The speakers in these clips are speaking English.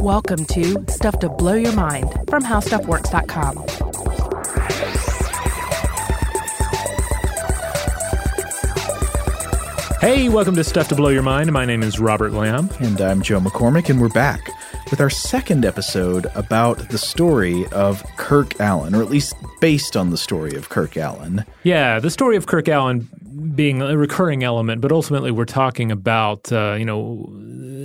Welcome to Stuff to Blow Your Mind from HowStuffWorks.com. Hey, welcome to Stuff to Blow Your Mind. My name is Robert Lamb. And I'm Joe McCormick, and we're back with our second episode about the story of Kirk Allen, or at least based on the story of Kirk Allen. Yeah, the story of Kirk Allen being a recurring element, but ultimately we're talking about, uh, you know,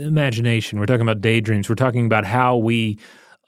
imagination. We're talking about daydreams. We're talking about how we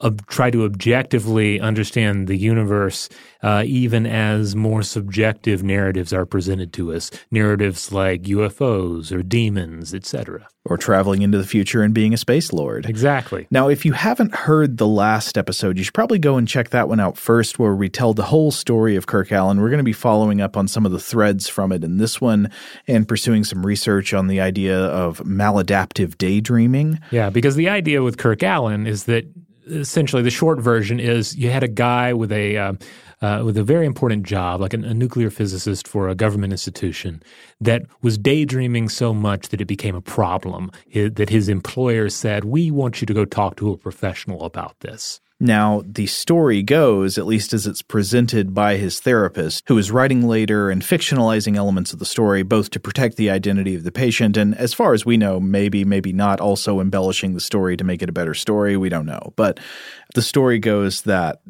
ob- try to objectively understand the universe, uh, even as more subjective narratives are presented to us. Narratives like UFOs or demons, etc. Or traveling into the future and being a space lord. Exactly. Now, if you haven't heard the last episode, you should probably go and check that one out first, where we tell the whole story of Kirk Allen. We're going to be following up on some of the threads from it in this one and pursuing some research on the idea of maladaptive daydreaming. Yeah, because the idea with Kirk Allen is that essentially the short version is you had a guy with a uh, uh, with a very important job, like an, a nuclear physicist for a government institution, that was daydreaming so much that it became a problem. that his employer said, "We want you to go talk to a professional about this." Now, the story goes, at least as it's presented by his therapist, who is writing later and fictionalizing elements of the story, both to protect the identity of the patient and, as far as we know, maybe, maybe not, also embellishing the story to make it a better story. We don't know. But the story goes that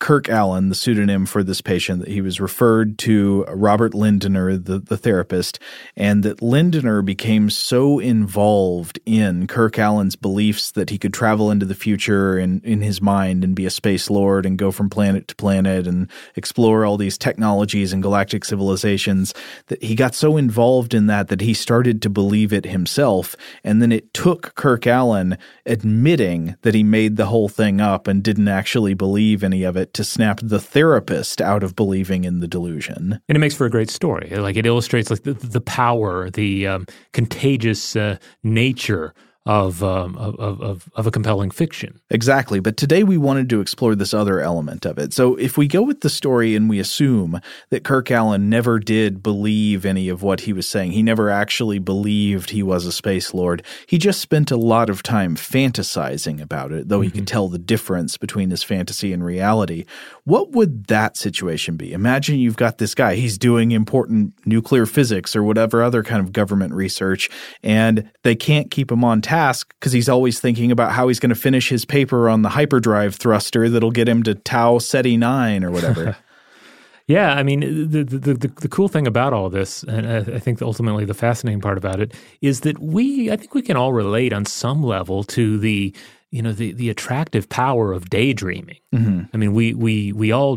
Kirk Allen, the pseudonym for this patient, that he was referred to Robert Lindner, the, the therapist, and that Lindner became so involved in Kirk Allen's beliefs that he could travel into the future in, in his mind and be a space lord and go from planet to planet and explore all these technologies and galactic civilizations that he got so involved in that that he started to believe it himself. And then it took Kirk Allen admitting that he made the whole thing up and didn't actually believe any of it to snap the therapist out of believing in the delusion. And it makes for a great story. Like it illustrates like the, the power, the um, contagious uh, nature of, um, of, of, of a compelling fiction. Exactly. But today we wanted to explore this other element of it. So if we go with the story and we assume that Kirk Allen never did believe any of what he was saying, he never actually believed he was a space lord. He just spent a lot of time fantasizing about it, though mm-hmm. he could mm-hmm. tell the difference between his fantasy and reality. What would that situation be? Imagine you've got this guy, he's doing important nuclear physics or whatever other kind of government research, and they can't keep him on task because he's always thinking about how he's going to finish his paper on the hyperdrive thruster that'll get him to Tau Ceti 9 or whatever. yeah, I mean, the, the, the, the, cool thing about all this, and I think ultimately the fascinating part about it, is that we, I think we can all relate on some level to the, you know, the, the attractive power of daydreaming. Mm-hmm. I mean, we, we, we all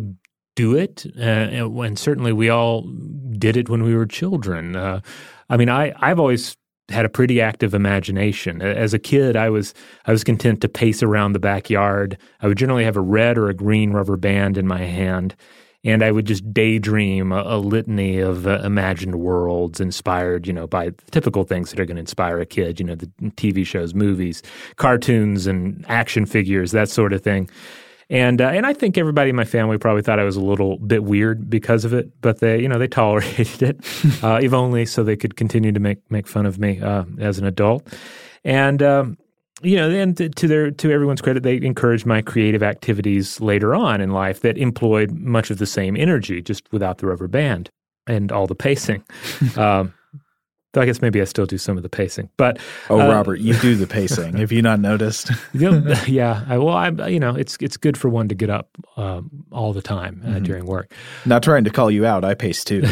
do it, uh, and certainly we all did it when we were children. Uh, I mean, I, I've always had a pretty active imagination. As a kid, I was I was content to pace around the backyard. I would generally have a red or a green rubber band in my hand, and I would just daydream a, a litany of uh, imagined worlds inspired, you know, by typical things that are going to inspire a kid. You know, the TV shows, movies, cartoons, and action figures, that sort of thing. And uh, and I think everybody in my family probably thought I was a little bit weird because of it, but they you know they tolerated it, uh, if only so they could continue to make make fun of me uh, as an adult. And um, you know, and to their to everyone's credit, they encouraged my creative activities later on in life that employed much of the same energy, just without the rubber band and all the pacing. um, I guess maybe I still do some of the pacing, but oh, uh, Robert, you do the pacing. Have you not noticed? you know, yeah, I, well, I, you know, it's it's good for one to get up um, all the time uh, mm-hmm. during work. Not trying to call you out, I pace too.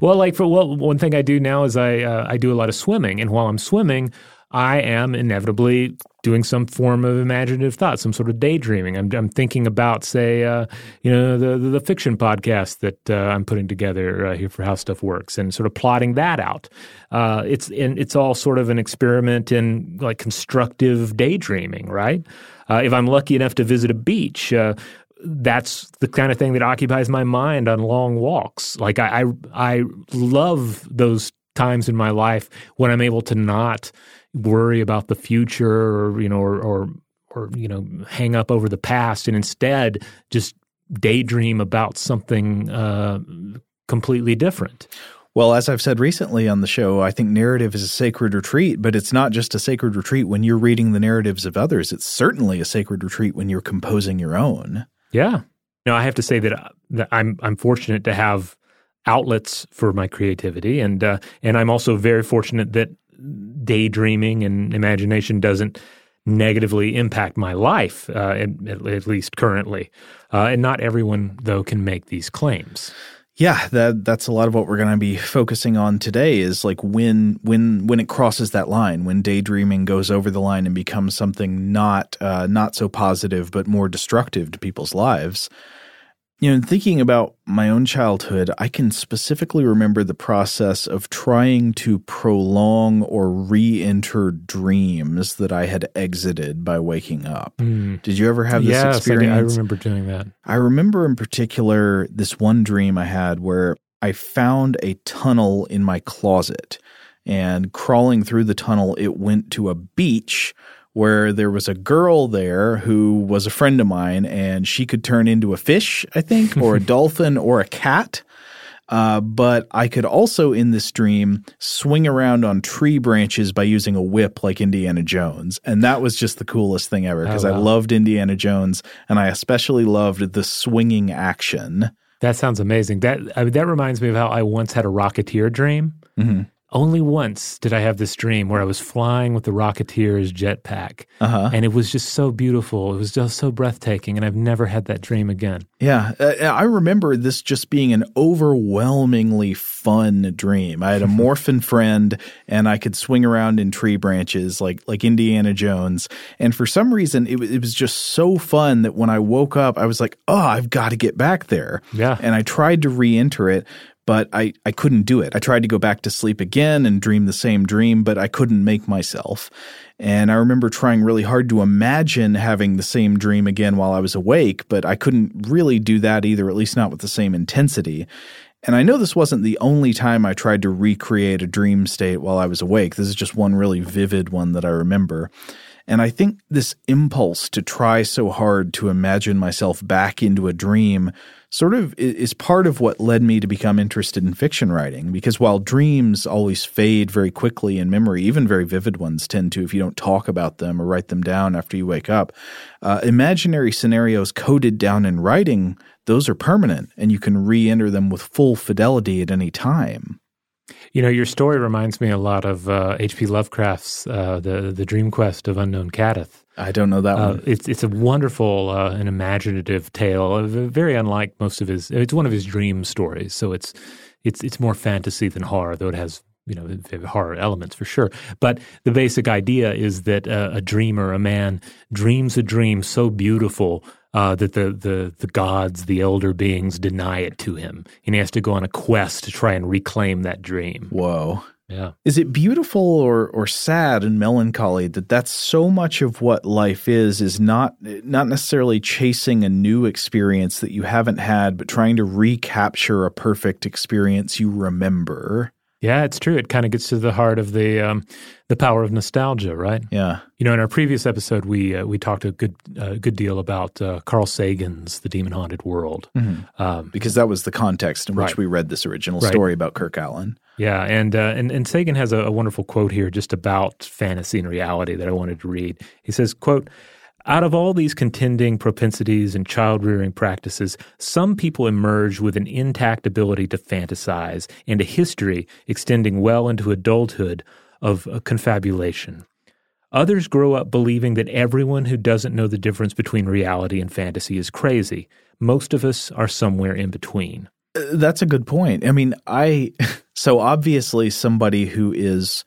well, like for well, one thing I do now is I uh, I do a lot of swimming, and while I'm swimming, I am inevitably doing some form of imaginative thought, some sort of daydreaming. I'm, I'm thinking about, say, uh, you know, the, the, the fiction podcast that uh, I'm putting together uh, here for How Stuff Works, and sort of plotting that out. Uh, it's and it's all sort of an experiment in like constructive daydreaming, right? Uh, if I'm lucky enough to visit a beach, uh, that's the kind of thing that occupies my mind on long walks. Like I, I, I love those times in my life when I'm able to not worry about the future or you know or or, or you know hang up over the past and instead just daydream about something uh, completely different. Well, as I've said recently on the show, I think narrative is a sacred retreat, but it's not just a sacred retreat when you're reading the narratives of others. It's certainly a sacred retreat when you're composing your own. Yeah. No, I have to say that, uh, that I'm I'm fortunate to have outlets for my creativity, and uh, and I'm also very fortunate that daydreaming and imagination doesn't negatively impact my life, uh, at, at, least currently. Uh, and not everyone, though, can make these claims. Yeah, that that's a lot of what we're going to be focusing on today is like when when when it crosses that line, when daydreaming goes over the line and becomes something not uh, not so positive but more destructive to people's lives. You know, in thinking about my own childhood, I can specifically remember the process of trying to prolong or re enter dreams that I had exited by waking up. Mm. Did you ever have this yes, experience? I, I remember doing that. I remember in particular this one dream I had where I found a tunnel in my closet. And crawling through the tunnel, it went to a beach where there was a girl there who was a friend of mine and she could turn into a fish, I think, or a dolphin or a cat. Uh, but I could also in this dream swing around on tree branches by using a whip like Indiana Jones. And that was just the coolest thing ever because oh, wow. I loved Indiana Jones and I especially loved the swinging action. That sounds amazing. That I mean, that reminds me of how I once had a Rocketeer dream. Mm-hmm. Only once did I have this dream where I was flying with the Rocketeer's jetpack. Uh-huh. And it was just so beautiful. It was just so breathtaking. And I've never had that dream again. Yeah. Uh, I remember this just being an overwhelmingly fun dream. I had a morphin friend and I could swing around in tree branches like, like Indiana Jones. And for some reason, it, it was just so fun that when I woke up, I was like, oh, I've got to get back there. Yeah. And I tried to re enter it, but I, I couldn't do it. I tried to go back to sleep again and dream the same dream, but I couldn't make myself. And I remember trying really hard to imagine having the same dream again while I was awake, but I couldn't really do that either, at least not with the same intensity. And I know this wasn't the only time I tried to recreate a dream state while I was awake. This is just one really vivid one that I remember. And I think this impulse to try so hard to imagine myself back into a dream sort of is part of what led me to become interested in fiction writing. Because while dreams always fade very quickly in memory, even very vivid ones tend to if you don't talk about them or write them down after you wake up, uh, imaginary scenarios coded down in writing, those are permanent and you can re enter them with full fidelity at any time. You know, your story reminds me a lot of H.P. Uh, Lovecraft's uh, the the Dream Quest of Unknown Kadath. I don't know that uh, one. It's it's a wonderful uh, and imaginative tale, very unlike most of his. It's one of his dream stories, so it's it's it's more fantasy than horror, though it has you know horror elements for sure. But the basic idea is that uh, a dreamer, a man, dreams a dream so beautiful uh, that the, the the gods, the elder beings, deny it to him, and he has to go on a quest to try and reclaim that dream. Whoa. Yeah. Is it beautiful or or sad and melancholy that that's so much of what life is is not not necessarily chasing a new experience that you haven't had but trying to recapture a perfect experience you remember? Yeah, it's true. It kind of gets to the heart of the um, the power of nostalgia, right? Yeah. You know, in our previous episode, we uh, we talked a good uh, good deal about uh, Carl Sagan's The Demon Haunted World, mm-hmm. um, because that was the context in which right. we read this original right. story about Kirk Allen. Yeah, and uh, and and Sagan has a, a wonderful quote here just about fantasy and reality that I wanted to read. He says, "quote." Out of all these contending propensities and child rearing practices, some people emerge with an intact ability to fantasize and a history extending well into adulthood of confabulation. Others grow up believing that everyone who doesn't know the difference between reality and fantasy is crazy. Most of us are somewhere in between. Uh, that's a good point. I mean, I so obviously somebody who is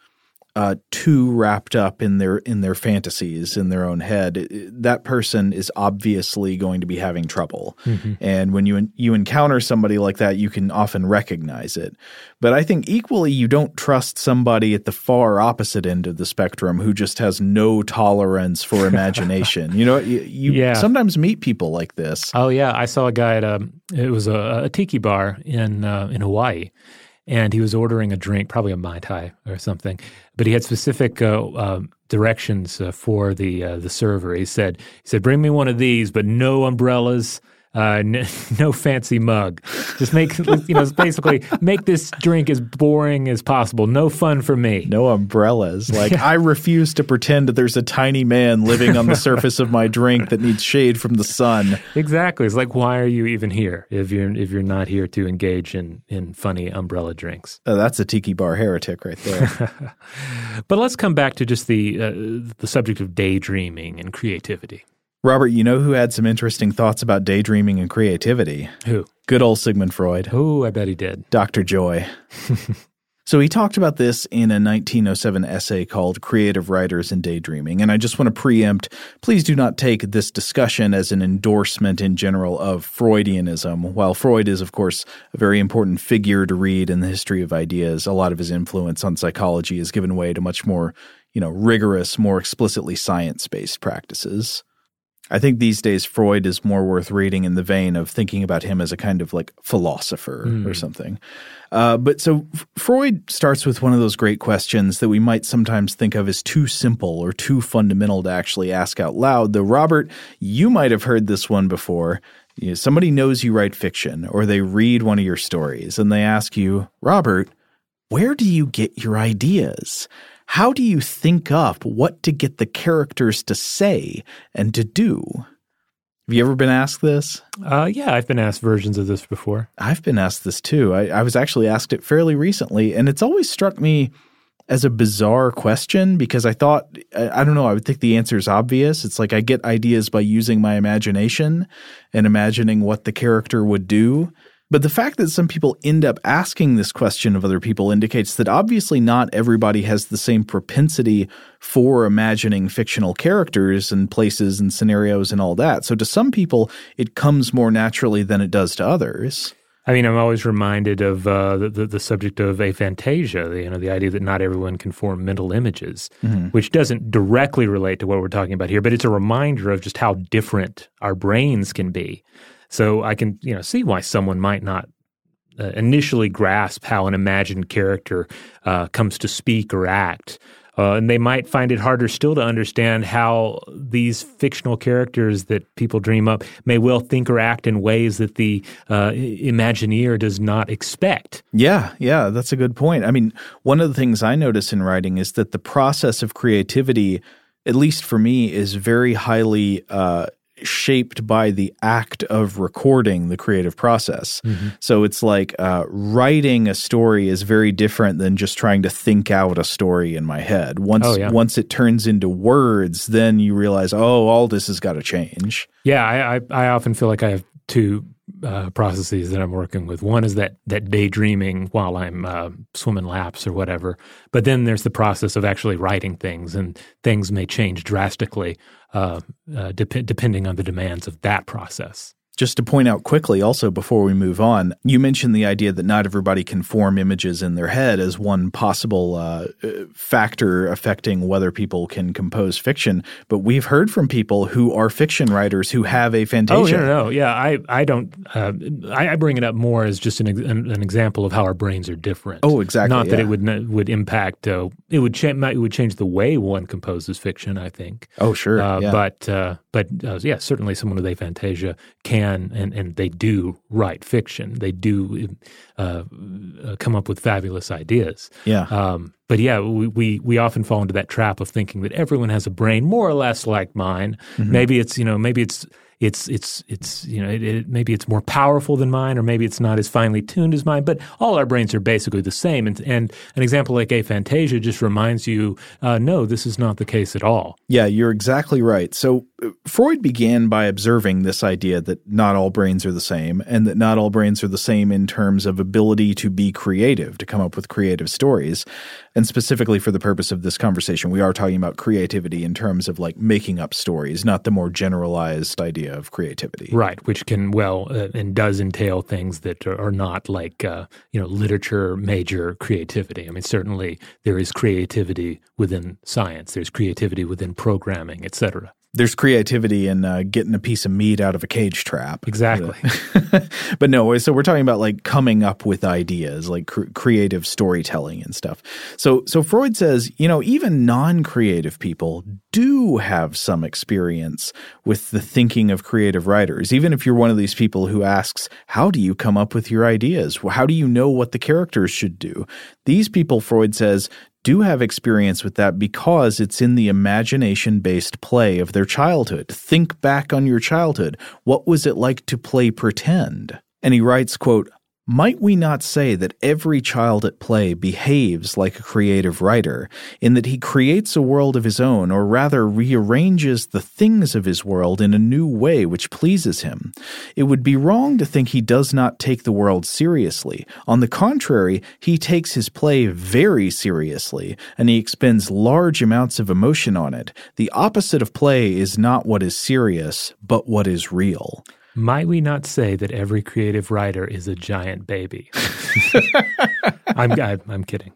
uh, too wrapped up in their in their fantasies in their own head, that person is obviously going to be having trouble. Mm-hmm. And when you you encounter somebody like that, you can often recognize it. But I think equally, you don't trust somebody at the far opposite end of the spectrum who just has no tolerance for imagination. you know, you, you yeah. sometimes meet people like this. Oh yeah, I saw a guy at a it was a, a tiki bar in uh, in Hawaii and he was ordering a drink, probably a mai tai or something. But he had specific uh, uh, directions uh, for the uh, the server. He said, "He said, bring me one of these, but no umbrellas, Uh, n- no fancy mug. Just make you know basically make this drink as boring as possible. No fun for me. No umbrellas. Like I refuse to pretend that there's a tiny man living on the surface of my drink that needs shade from the sun. Exactly. It's like why are you even here if you're if you're not here to engage in in funny umbrella drinks? Oh, that's a tiki bar heretic right there. but let's come back to just the uh, the subject of daydreaming and creativity. Robert, you know who had some interesting thoughts about daydreaming and creativity? Who? Good old Sigmund Freud. Oh, I bet he did. Dr. Joy. so he talked about this in a 1907 essay called Creative Writers and Daydreaming. And I just want to preempt please do not take this discussion as an endorsement in general of Freudianism. While Freud is, of course, a very important figure to read in the history of ideas, a lot of his influence on psychology has given way to much more, you know, rigorous, more explicitly science based practices. I think these days Freud is more worth reading in the vein of thinking about him as a kind of like philosopher mm. or something. Uh, but so F- Freud starts with one of those great questions that we might sometimes think of as too simple or too fundamental to actually ask out loud. Though, Robert, you might have heard this one before. You know, somebody knows you write fiction or they read one of your stories and they ask you, Robert, where do you get your ideas? How do you think up what to get the characters to say and to do? Have you ever been asked this? Uh, yeah, I've been asked versions of this before. I've been asked this too. I, I was actually asked it fairly recently, and it's always struck me as a bizarre question because I thought, I, I don't know, I would think the answer is obvious. It's like I get ideas by using my imagination and imagining what the character would do. But the fact that some people end up asking this question of other people indicates that obviously not everybody has the same propensity for imagining fictional characters and places and scenarios and all that. So to some people, it comes more naturally than it does to others. I mean, I'm always reminded of uh, the, the, subject of aphantasia. You know, the idea that not everyone can form mental images, mm-hmm. which doesn't directly relate to what we're talking about here, but it's a reminder of just how different our brains can be. So I can you know see why someone might not uh, initially grasp how an imagined character uh, comes to speak or act. Uh, and they might find it harder still to understand how these fictional characters that people dream up may well think or act in ways that the uh, Imagineer does not expect. Yeah, yeah, that's a good point. I mean, one of the things I notice in writing is that the process of creativity, at least for me, is very highly uh, shaped by the act of recording the creative process. Mm-hmm. So it's like uh, writing a story is very different than just trying to think out a story in my head. Once oh, yeah. once it turns into words, then you realize, oh, all this has got to change. Yeah, I, I, I often feel like I have two uh, processes that I'm working with. One is that that daydreaming while I'm uh, swimming laps or whatever. But then there's the process of actually writing things, and things may change drastically uh, uh dep- depending on the demands of that process. Just to point out quickly, also before we move on, you mentioned the idea that not everybody can form images in their head as one possible uh, factor affecting whether people can compose fiction. But we've heard from people who are fiction writers who have aphantasia. Oh no, no, yeah, I, I don't. Uh, I, I, bring it up more as just an, an, an, example of how our brains are different. Oh, exactly. Not yeah. that it would would impact. Uh, it would cha- it would change the way one composes fiction. I think. Oh, sure. Uh, yeah. But uh, but uh, yeah, certainly someone with aphantasia can and, and they do write fiction. They do uh, uh, come up with fabulous ideas. Yeah. Um, but yeah, we, we we often fall into that trap of thinking that everyone has a brain more or less like mine. Mm-hmm. Maybe it's you know maybe it's it's it's it's you know it, it, maybe it's more powerful than mine, or maybe it's not as finely tuned as mine. But all our brains are basically the same. And, and an example like aphantasia just reminds you, uh, no, this is not the case at all. Yeah, you're exactly right. So uh, Freud began by observing this idea that not all brains are the same, and that not all brains are the same in terms of ability to be creative, to come up with creative stories. And specifically for the purpose of this conversation, we are talking about creativity in terms of like making up stories, not the more generalized idea of creativity. Right, which can well uh, and does entail things that are not like uh, you know literature major creativity. I mean, certainly there is creativity within science. There's creativity within programming, etc. there's creativity in uh, getting a piece of meat out of a cage trap. Exactly. but no, so we're talking about like coming up with ideas, like cr- creative storytelling and stuff. So, so Freud says, you know, even non-creative people do have some experience with the thinking of creative writers. Even if you're one of these people who asks, how do you come up with your ideas? How do you know what the characters should do? These people, Freud says, do have experience with that because it's in the imagination based play of their childhood. Think back on your childhood. What was it like to play pretend? And he writes, quote, might we not say that every child at play behaves like a creative writer, in that he creates a world of his own, or rather rearranges the things of his world in a new way which pleases him? It would be wrong to think he does not take the world seriously. On the contrary, he takes his play very seriously, and he expends large amounts of emotion on it. The opposite of play is not what is serious, but what is real. Might we not say that every creative writer is a giant baby? I'm, I, am i am kidding.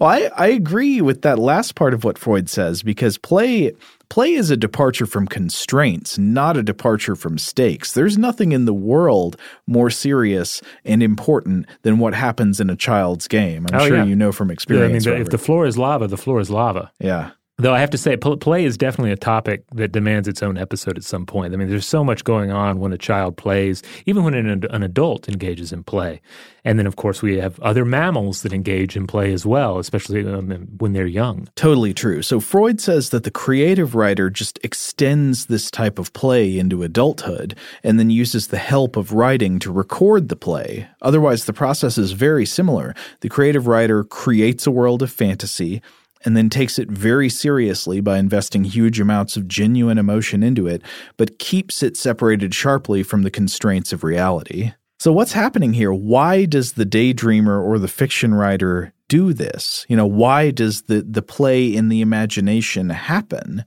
Well, I, I agree with that last part of what Freud says because play play is a departure from constraints, not a departure from stakes. There's nothing in the world more serious and important than what happens in a child's game. I'm oh, sure yeah. you know from experience. Yeah, I mean, if the floor is lava, the floor is lava. Yeah. Though I have to say, play is definitely a topic that demands its own episode at some point. I mean, there's so much going on when a child plays, even when an, an, adult engages in play. And then, of course, we have other mammals that engage in play as well, especially um, when they're young. Totally true. So Freud says that the creative writer just extends this type of play into adulthood and then uses the help of writing to record the play. Otherwise, the process is very similar. The creative writer creates a world of fantasy and then takes it very seriously by investing huge amounts of genuine emotion into it, but keeps it separated sharply from the constraints of reality. So, what's happening here? Why does the daydreamer or the fiction writer do this? You know, why does the, the play in the imagination happen?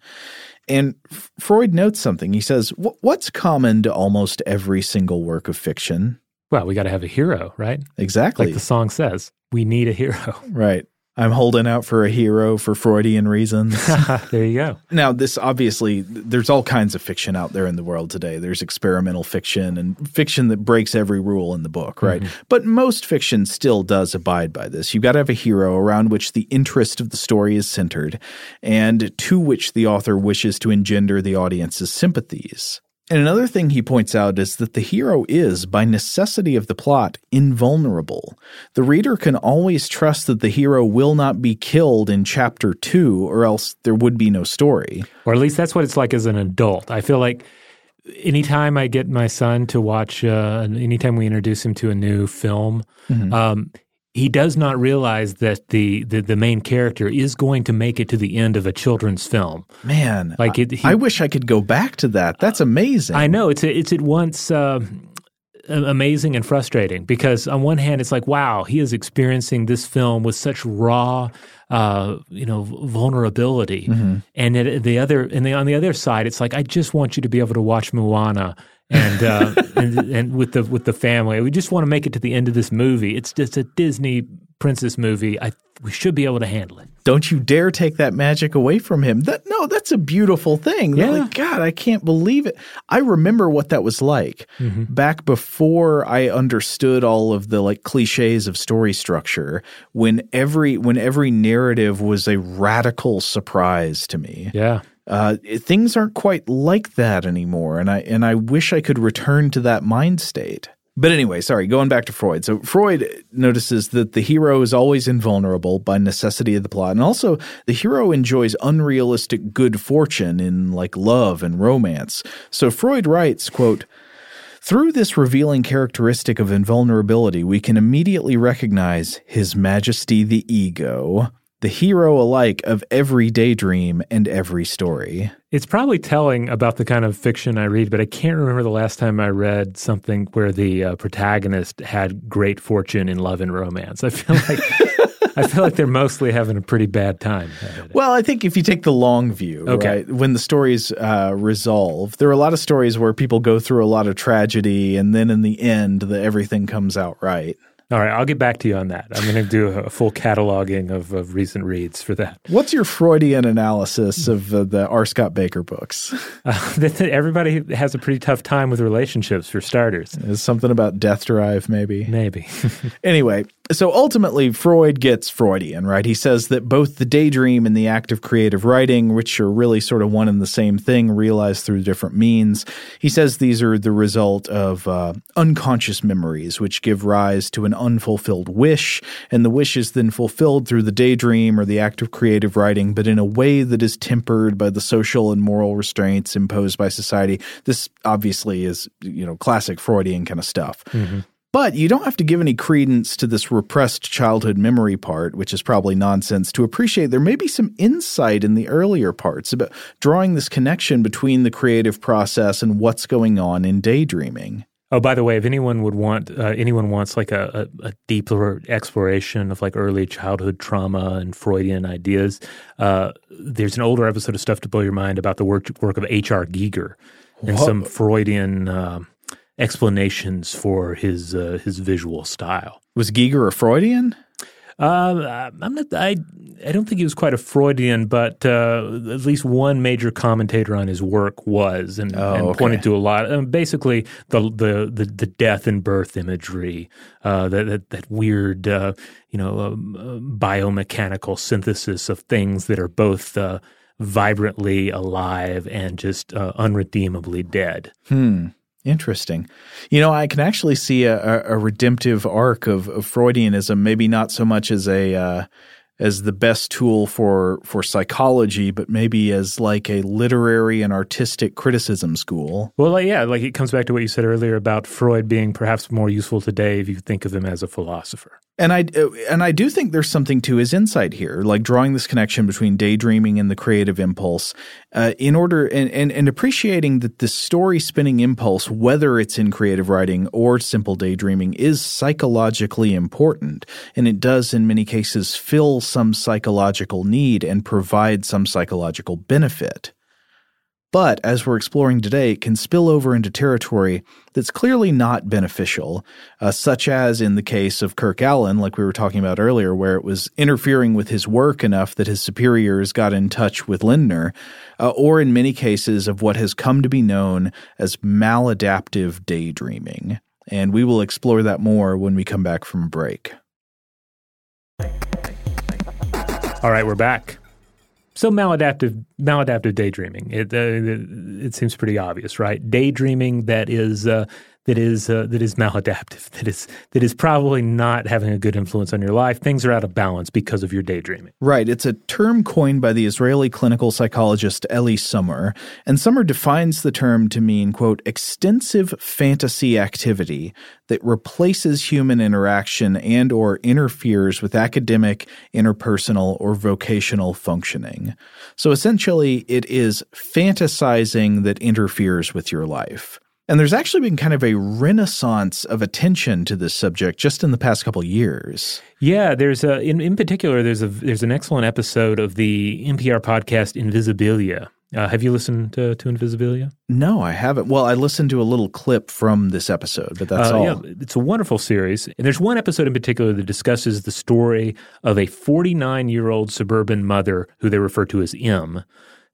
And Freud notes something. He says, What's common to almost every single work of fiction? Well, we got to have a hero, right? Exactly. Like the song says, we need a hero. Right. I'm holding out for a hero for Freudian reasons. there you go. Now, this obviously, there's all kinds of fiction out there in the world today. There's experimental fiction and fiction that breaks every rule in the book, right? Mm-hmm. But most fiction still does abide by this. You've got to have a hero around which the interest of the story is centered and to which the author wishes to engender the audience's sympathies. And another thing he points out is that the hero is, by necessity of the plot, invulnerable. The reader can always trust that the hero will not be killed in chapter two, or else there would be no story. Or at least that's what it's like as an adult. I feel like anytime I get my son to watch, uh, anytime we introduce him to a new film, mm-hmm. um, he does not realize that the, the, the main character is going to make it to the end of a children's film. Man, like it, he, I wish I could go back to that. That's amazing. I know it's it's at once uh, amazing and frustrating because on one hand it's like wow he is experiencing this film with such raw uh, you know vulnerability, mm-hmm. and at the other and the, on the other side it's like I just want you to be able to watch Moana and, uh, and, and with the with the family. We just want to make it to the end of this movie. It's just a Disney princess movie. I we should be able to handle it. Don't you dare take that magic away from him. That no, that's a beautiful thing. Yeah. Like, God, I can't believe it. I remember what that was like mm-hmm. back before I understood all of the like cliches of story structure. When every when every narrative was a radical surprise to me. Yeah. Uh, things aren't quite like that anymore, and I and I wish I could return to that mind state. But anyway, sorry, going back to Freud. So Freud notices that the hero is always invulnerable by necessity of the plot, and also the hero enjoys unrealistic good fortune in like love and romance. So Freud writes, quote, through this revealing characteristic of invulnerability, we can immediately recognize His Majesty the Ego, the hero alike of every daydream and every story. It's probably telling about the kind of fiction I read, but I can't remember the last time I read something where the uh, protagonist had great fortune in love and romance. I feel like I feel like they're mostly having a pretty bad time. Well, I think if you take the long view, okay. right, when the stories uh, resolve, there are a lot of stories where people go through a lot of tragedy, and then in the end, the, everything comes out right. All right, I'll get back to you on that. I'm going to do a full cataloging of, of recent reads for that. What's your Freudian analysis of uh, the R. Scott Bakker books? Uh, everybody has a pretty tough time with relationships, for starters. Is something about death drive, maybe? Maybe. anyway, so ultimately, Freud gets Freudian, right? He says that both the daydream and the act of creative writing, which are really sort of one and the same thing, realized through different means, he says these are the result of uh, unconscious memories, which give rise to an unfulfilled wish, and the wish is then fulfilled through the daydream or the act of creative writing, but in a way that is tempered by the social and moral restraints imposed by society. This obviously is, you know, classic Freudian kind of stuff. Mm-hmm. But you don't have to give any credence to this repressed childhood memory part, which is probably nonsense, to appreciate there may be some insight in the earlier parts about drawing this connection between the creative process and what's going on in daydreaming. Oh, by the way, if anyone would want, uh, anyone wants like a, a, a, deeper exploration of like early childhood trauma and Freudian ideas, uh, there's an older episode of Stuff to Blow Your Mind about the work work of H.R. Giger and what? some Freudian uh, explanations for his uh, his visual style. Was Giger a Freudian? Uh, I'm not. I I don't think he was quite a Freudian, but uh, at least one major commentator on his work was, and, oh, and okay. pointed to a lot. Um, basically, the, the the the death and birth imagery, uh, that, that, that weird, uh, you know, um, uh, biomechanical synthesis of things that are both uh, vibrantly alive and just unredeemably dead. Hmm. Interesting. You know, I can actually see a, a redemptive arc of, of, Freudianism, maybe not so much as a uh, as the best tool for for psychology, but maybe as like a literary and artistic criticism school. Well, like, yeah, like it comes back to what you said earlier about Freud being perhaps more useful today if you think of him as a philosopher. And I and I do think there's something to his insight here, like drawing this connection between daydreaming and the creative impulse, uh, in order and, and and appreciating that the story spinning impulse, whether it's in creative writing or simple daydreaming, is psychologically important, and it does in many cases fill some psychological need and provide some psychological benefit but as we're exploring today, can spill over into territory that's clearly not beneficial, uh, such as in the case of Kirk Allen, like we were talking about earlier, where it was interfering with his work enough that his superiors got in touch with Lindner, uh, or in many cases of what has come to be known as maladaptive daydreaming. And we will explore that more when we come back from a break. All right, we're back. So maladaptive, maladaptive daydreaming. It, uh, it, it seems pretty obvious, right? Daydreaming that is uh, that is uh, that is maladaptive, that is that is probably not having a good influence on your life. Things are out of balance because of your daydreaming. Right. It's a term coined by the Israeli clinical psychologist Eli Somer, and Somer defines the term to mean quote extensive fantasy activity that replaces human interaction and or interferes with academic, interpersonal, or vocational functioning. So essentially, it is fantasizing that interferes with your life. And there's actually been kind of a renaissance of attention to this subject just in the past couple years. Yeah, there's a in, in particular there's a there's an excellent episode of the NPR podcast Invisibilia. Uh, have you listened to, to Invisibilia? No, I haven't. Well, I listened to a little clip from this episode, but that's uh, all. Yeah, it's a wonderful series. And there's one episode in particular that discusses the story of a 49 year old suburban mother who they refer to as M,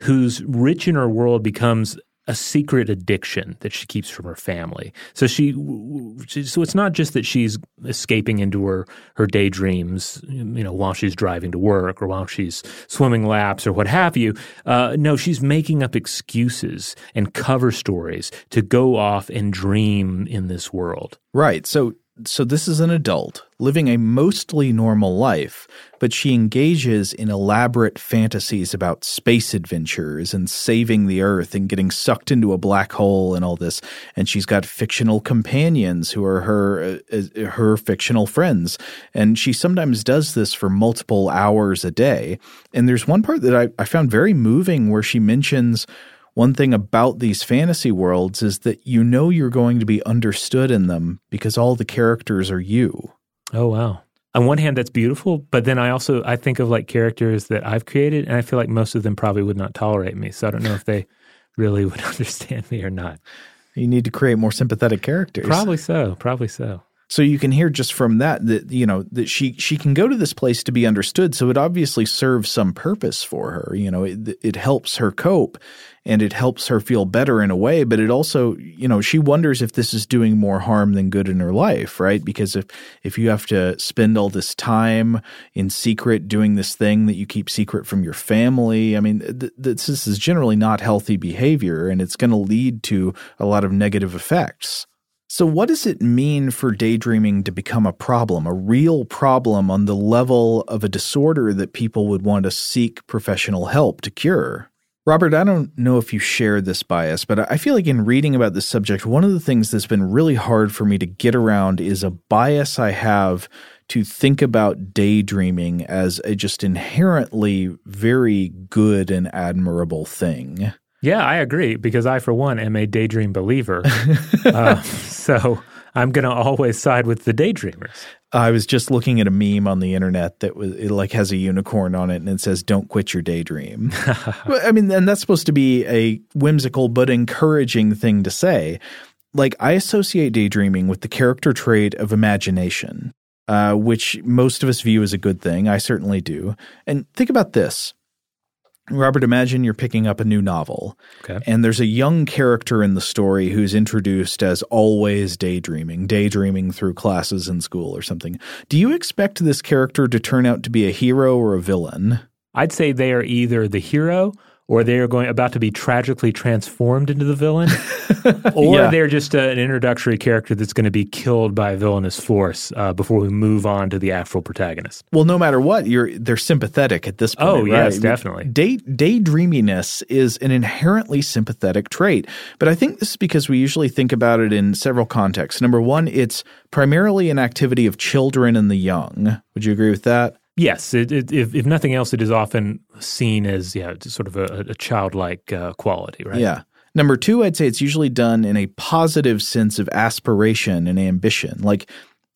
whose rich in her world becomes a secret addiction that she keeps from her family. So she, so it's not just that she's escaping into her her daydreams, you know, while she's driving to work or while she's swimming laps or what have you. Uh, no, she's making up excuses and cover stories to go off and dream in this world. Right. So so this is an adult living a mostly normal life, but she engages in elaborate fantasies about space adventures and saving the Earth and getting sucked into a black hole and all this. And she's got fictional companions who are her uh, uh her fictional friends, and she sometimes does this for multiple hours a day. And there's one part that I, I found very moving where she mentions one thing about these fantasy worlds is that you know you're going to be understood in them because all the characters are you. Oh, wow. On one hand, that's beautiful, but then I also I think of like characters that I've created, and I feel like most of them probably would not tolerate me. So I don't know if they really would understand me or not. You need to create more sympathetic characters. Probably so. Probably so. So you can hear just from that that you know that she she can go to this place to be understood. So it obviously serves some purpose for her. You know, it it helps her cope and it helps her feel better in a way, but it also, you know, she wonders if this is doing more harm than good in her life, right? Because if if you have to spend all this time in secret doing this thing that you keep secret from your family, I mean, th- this is generally not healthy behavior and it's going to lead to a lot of negative effects. So, what does it mean for daydreaming to become a problem, a real problem on the level of a disorder that people would want to seek professional help to cure? Robert, I don't know if you share this bias, but I feel like in reading about this subject, one of the things that's been really hard for me to get around is a bias I have to think about daydreaming as a just inherently very good and admirable thing. Yeah, I agree because I, for one, am a daydream believer. uh, so I'm going to always side with the daydreamers. I was just looking at a meme on the internet that was it like has a unicorn on it and it says "Don't quit your daydream." I mean, and that's supposed to be a whimsical but encouraging thing to say. Like I associate daydreaming with the character trait of imagination, uh, which most of us view as a good thing. I certainly do. And think about this: Robert, imagine you're picking up a new novel, okay. and there's a young character in the story who's introduced as always daydreaming, daydreaming through classes in school or something. Do you expect this character to turn out to be a hero or a villain? I'd say they are either the hero or they are going about to be tragically transformed into the villain, or yeah. they're just a, an introductory character that's going to be killed by a villainous force uh, before we move on to the actual protagonist. Well, no matter what, you're they're sympathetic at this point. Oh right? yes, definitely. Day daydreaminess is an inherently sympathetic trait, but I think this is because we usually think about it in several contexts. Number one, it's primarily an activity of children and the young. Would you agree with that? Yes, it, it, if, if nothing else, it is often seen as yeah, sort of a, a childlike uh, quality, right? Yeah. Number two, I'd say it's usually done in a positive sense of aspiration and ambition. Like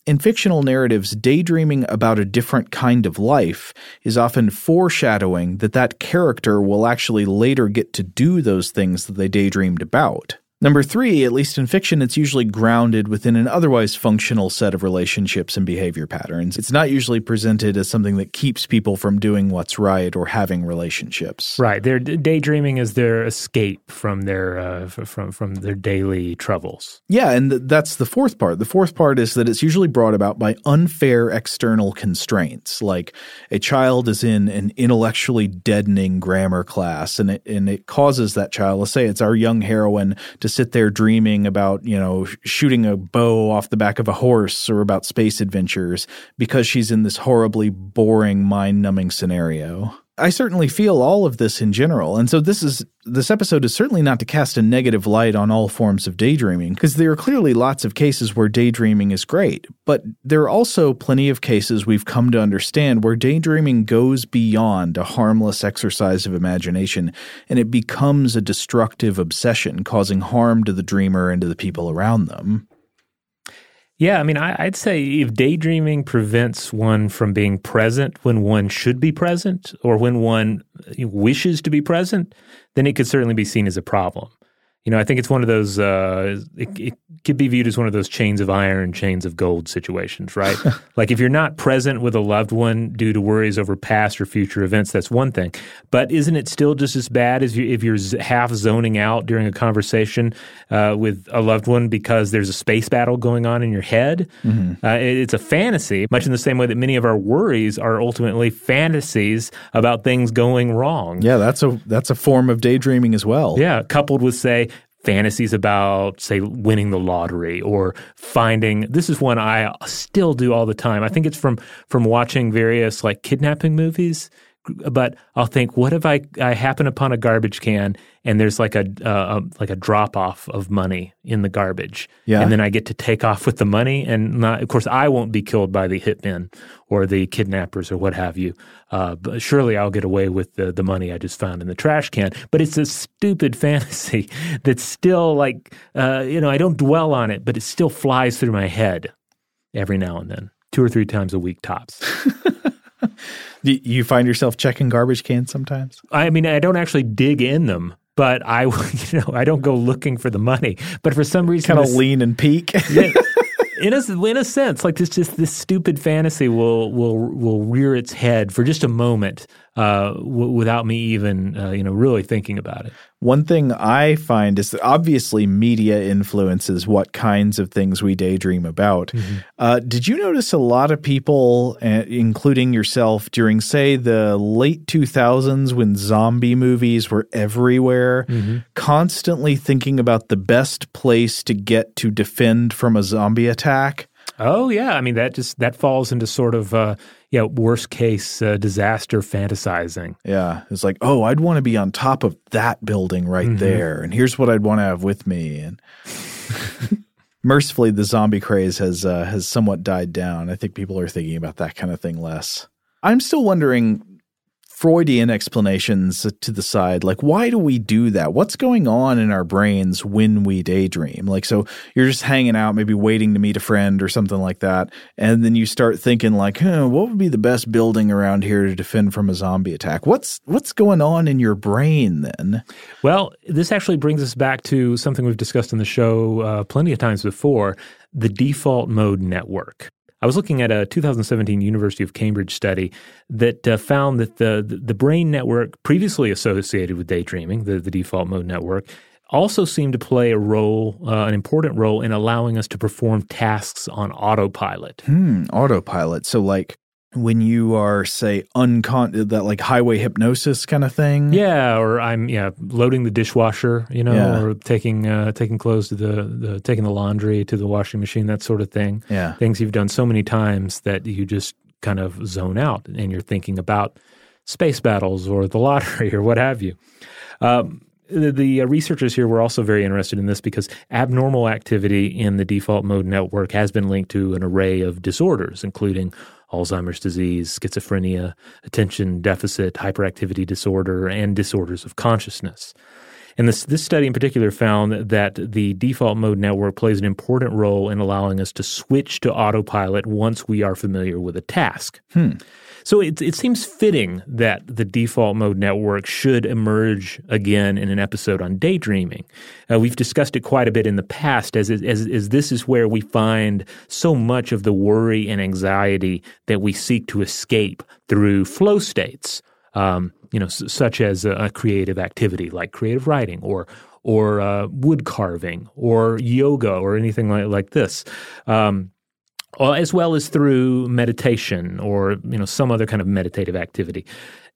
in fictional narratives, daydreaming about a different kind of life is often foreshadowing that that character will actually later get to do those things that they daydreamed about. Number three, at least in fiction, it's usually grounded within an otherwise functional set of relationships and behavior patterns. It's not usually presented as something that keeps people from doing what's right or having relationships. Right. Their daydreaming is their escape from their uh, from from their daily troubles. Yeah, and th- that's the fourth part. The fourth part is that it's usually brought about by unfair external constraints, like a child is in an intellectually deadening grammar class, and it and it causes that child. Let's say it's our young heroine to sit there dreaming about, you know, shooting a bow off the back of a horse or about space adventures because she's in this horribly boring, mind numbing scenario. I certainly feel all of this in general. And so this is this episode is certainly not to cast a negative light on all forms of daydreaming because there are clearly lots of cases where daydreaming is great, but there are also plenty of cases we've come to understand where daydreaming goes beyond a harmless exercise of imagination and it becomes a destructive obsession causing harm to the dreamer and to the people around them. Yeah, I mean, I, would say if daydreaming prevents one from being present when one should be present or when one wishes to be present, then it could certainly be seen as a problem. You know, I think it's one of those. Uh, it, it, could be viewed as one of those chains of iron, chains of gold situations, right? like if you're not present with a loved one due to worries over past or future events, that's one thing. But isn't it still just as bad as you, if you're half zoning out during a conversation uh, with a loved one because there's a space battle going on in your head? Mm-hmm. Uh, it, it's a fantasy, much in the same way that many of our worries are ultimately fantasies about things going wrong. Yeah, that's a that's a form of daydreaming as well. Yeah, coupled with say fantasies about, say, winning the lottery or finding. This is one I still do all the time. I think it's from from watching various like kidnapping movies but I'll think, what if I, I happen upon a garbage can and there's like a, uh, a like a drop off of money in the garbage, yeah. and then I get to take off with the money, and not, of course I won't be killed by the hitmen or the kidnappers or what have you. Uh, but surely I'll get away with the the money I just found in the trash can. But it's a stupid fantasy that's still like uh, you know I don't dwell on it, but it still flies through my head every now and then, two or three times a week tops. Do you find yourself checking garbage cans sometimes? I mean, I don't actually dig in them, but I, you know, I don't go looking for the money. But for some reason, kind of lean and peek. yeah, in a in a sense, like this just this stupid fantasy will will will rear its head for just a moment uh, w- without me even uh, you know really thinking about it. One thing I find is that obviously media influences what kinds of things we daydream about. Mm-hmm. Uh, did you notice a lot of people, uh, including yourself, during say the late two thousands when zombie movies were everywhere, mm-hmm. constantly thinking about the best place to get to defend from a zombie attack? Oh yeah, I mean that just that falls into sort of uh, yeah worst case uh, disaster fantasizing. Yeah, it's like oh, I'd want to be on top of that building right mm-hmm. there, and here's what I'd want to have with me. And mercifully, the zombie craze has uh, has somewhat died down. I think people are thinking about that kind of thing less. I'm still wondering Freudian explanations to the side. Like, why do we do that? What's going on in our brains when we daydream? Like, so you're just hanging out, maybe waiting to meet a friend or something like that. And then you start thinking like, huh, what would be the best building around here to defend from a zombie attack? What's, what's going on in your brain then? Well, this actually brings us back to something we've discussed in the show uh, plenty of times before, the default mode network. I was looking at a 2017 University of Cambridge study that uh, found that the, the brain network previously associated with daydreaming, the, the default mode network, also seemed to play a role, uh, an important role in allowing us to perform tasks on autopilot. Hmm, autopilot. So, like when you are say uncon that like highway hypnosis kind of thing? Yeah or i'm yeah loading the dishwasher you know yeah. or taking uh taking clothes to the, the taking the laundry to the washing machine that sort of thing. Yeah. Things you've done so many times that you just kind of zone out and you're thinking about space battles or the lottery or what have you. Um, the, the uh, researchers here were also very interested in this because abnormal activity in the default mode network has been linked to an array of disorders, including Alzheimer's disease, schizophrenia, attention deficit hyperactivity disorder, and disorders of consciousness. And this, this study in particular found that the default mode network plays an important role in allowing us to switch to autopilot once we are familiar with a task. Hmm. So it, it seems fitting that the default mode network should emerge again in an episode on daydreaming. Uh, we've discussed it quite a bit in the past, as, as, as this is where we find so much of the worry and anxiety that we seek to escape through flow states. Um, you know, s- such as a, a, creative activity like creative writing or or uh, wood carving or yoga or anything like like this. Um, as well as through meditation or you know some other kind of meditative activity.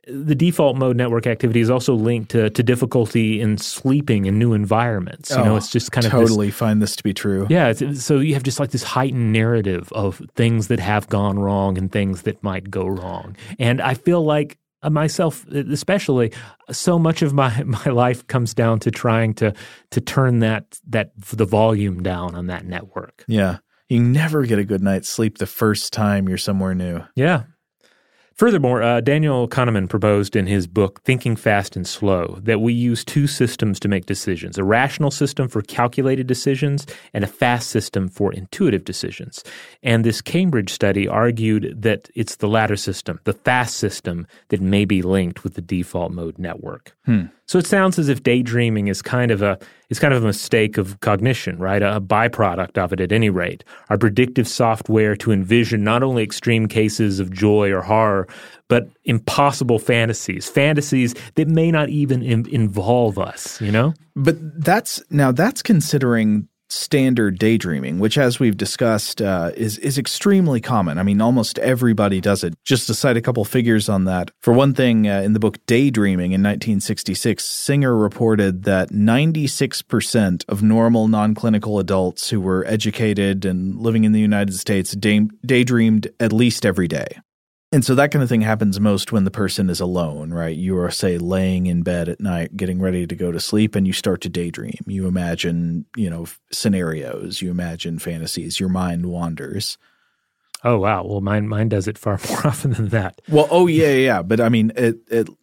The default mode network activity is also linked to, to difficulty in sleeping in new environments. You oh, know, it's just kind of totally find this to be true. Yeah, so you have just like this heightened narrative of things that have gone wrong and things that might go wrong. And I feel like uh, myself especially so much of my my life comes down to trying to to turn that that the volume down on that network yeah you never get a good night's sleep the first time you're somewhere new. Yeah. Furthermore, uh, Daniel Kahneman proposed in his book Thinking Fast and Slow that we use two systems to make decisions a rational system for calculated decisions and a fast system for intuitive decisions. And this Cambridge study argued that it's the latter system, the fast system, that may be linked with the default mode network. Hmm. So it sounds as if daydreaming is kind of a is kind of a mistake of cognition, right? A, byproduct of it at any rate. Our predictive software to envision not only extreme cases of joy or horror, but impossible fantasies, fantasies that may not even Im- involve us, you know? But that's now that's considering standard daydreaming, which, as we've discussed, uh, is is extremely common. I mean, almost everybody does it. Just to cite a couple figures on that. For one thing, uh, in the book Daydreaming in 1966, Singer reported that 96% of normal non-clinical adults who were educated and living in the United States day- daydreamed at least every day. And so that kind of thing happens most when the person is alone, right? You are, say, laying in bed at night, getting ready to go to sleep, and you start to daydream. You imagine, you know, scenarios, you imagine fantasies, your mind wanders. Oh wow! Well, mine mine does it far more often than that. Well, oh yeah, yeah. Yeah. But I mean,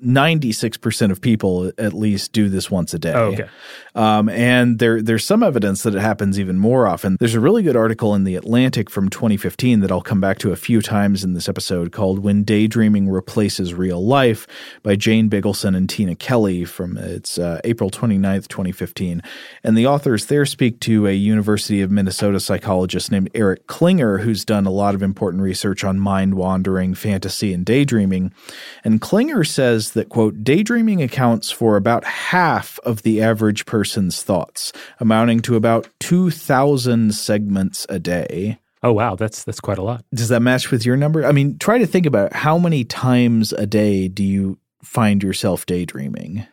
ninety six percent of people at least do this once a day. Oh, okay. Um, and there there's some evidence that it happens even more often. There's a really good article in the Atlantic from 2015 that I'll come back to a few times in this episode called "When Daydreaming Replaces Real Life" by Jane Bigelsen and Tina Kelly from it's uh, April 29th, 2015. And the authors there speak to a University of Minnesota psychologist named Eric Klinger, who's done a lot of important research on mind wandering, fantasy, and daydreaming. And Klinger says that, quote, daydreaming accounts for about half of the average person's thoughts, amounting to about 2,000 segments a day. Oh wow, that's that's quite a lot. Does that match with your number? I mean, try to think about it. how many times a day do you find yourself daydreaming?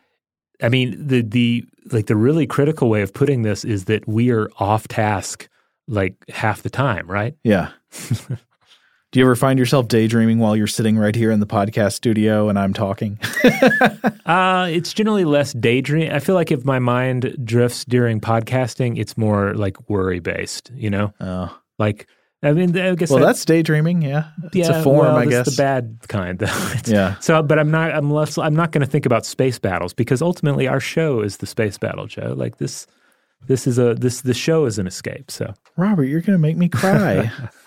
I mean, the the like the really critical way of putting this is that we are off task like half the time, right? Yeah. Do you ever find yourself daydreaming while you're sitting right here in the podcast studio and I'm talking? uh, it's generally less daydream. I feel like if my mind drifts during podcasting, it's more like worry based, you know? Oh. Like, I mean, I guess well, that, that's daydreaming. Yeah, it's yeah, a form, well, I guess. the bad kind, though. yeah. So, but I'm not. I'm less. I'm not going to think about space battles because ultimately our show is the space battle, Joe. Like this, this is a this the show is an escape. So, Robert, you're going to make me cry.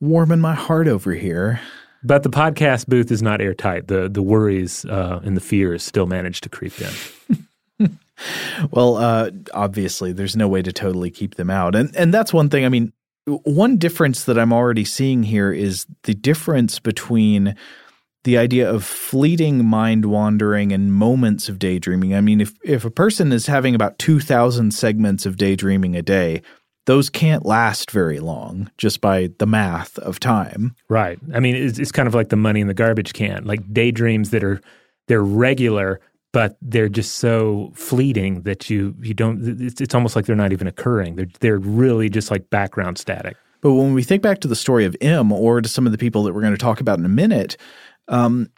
warming my heart over here. But the podcast booth is not airtight. The the worries uh, and the fears still manage to creep in. well, uh, obviously, there's no way to totally keep them out, and and that's one thing. I mean, one difference that I'm already seeing here is the difference between the idea of fleeting mind wandering and moments of daydreaming. I mean, if if a person is having about two thousand segments of daydreaming a day, those can't last very long just by the math of time. Right. I mean, it's, it's kind of like the money in the garbage can, like daydreams that are they're regular, but they're just so fleeting that you you don't. It's, it's almost like they're not even occurring. They're they're really just like background static. But when we think back to the story of M, or to some of the people that we're going to talk about in a minute, um,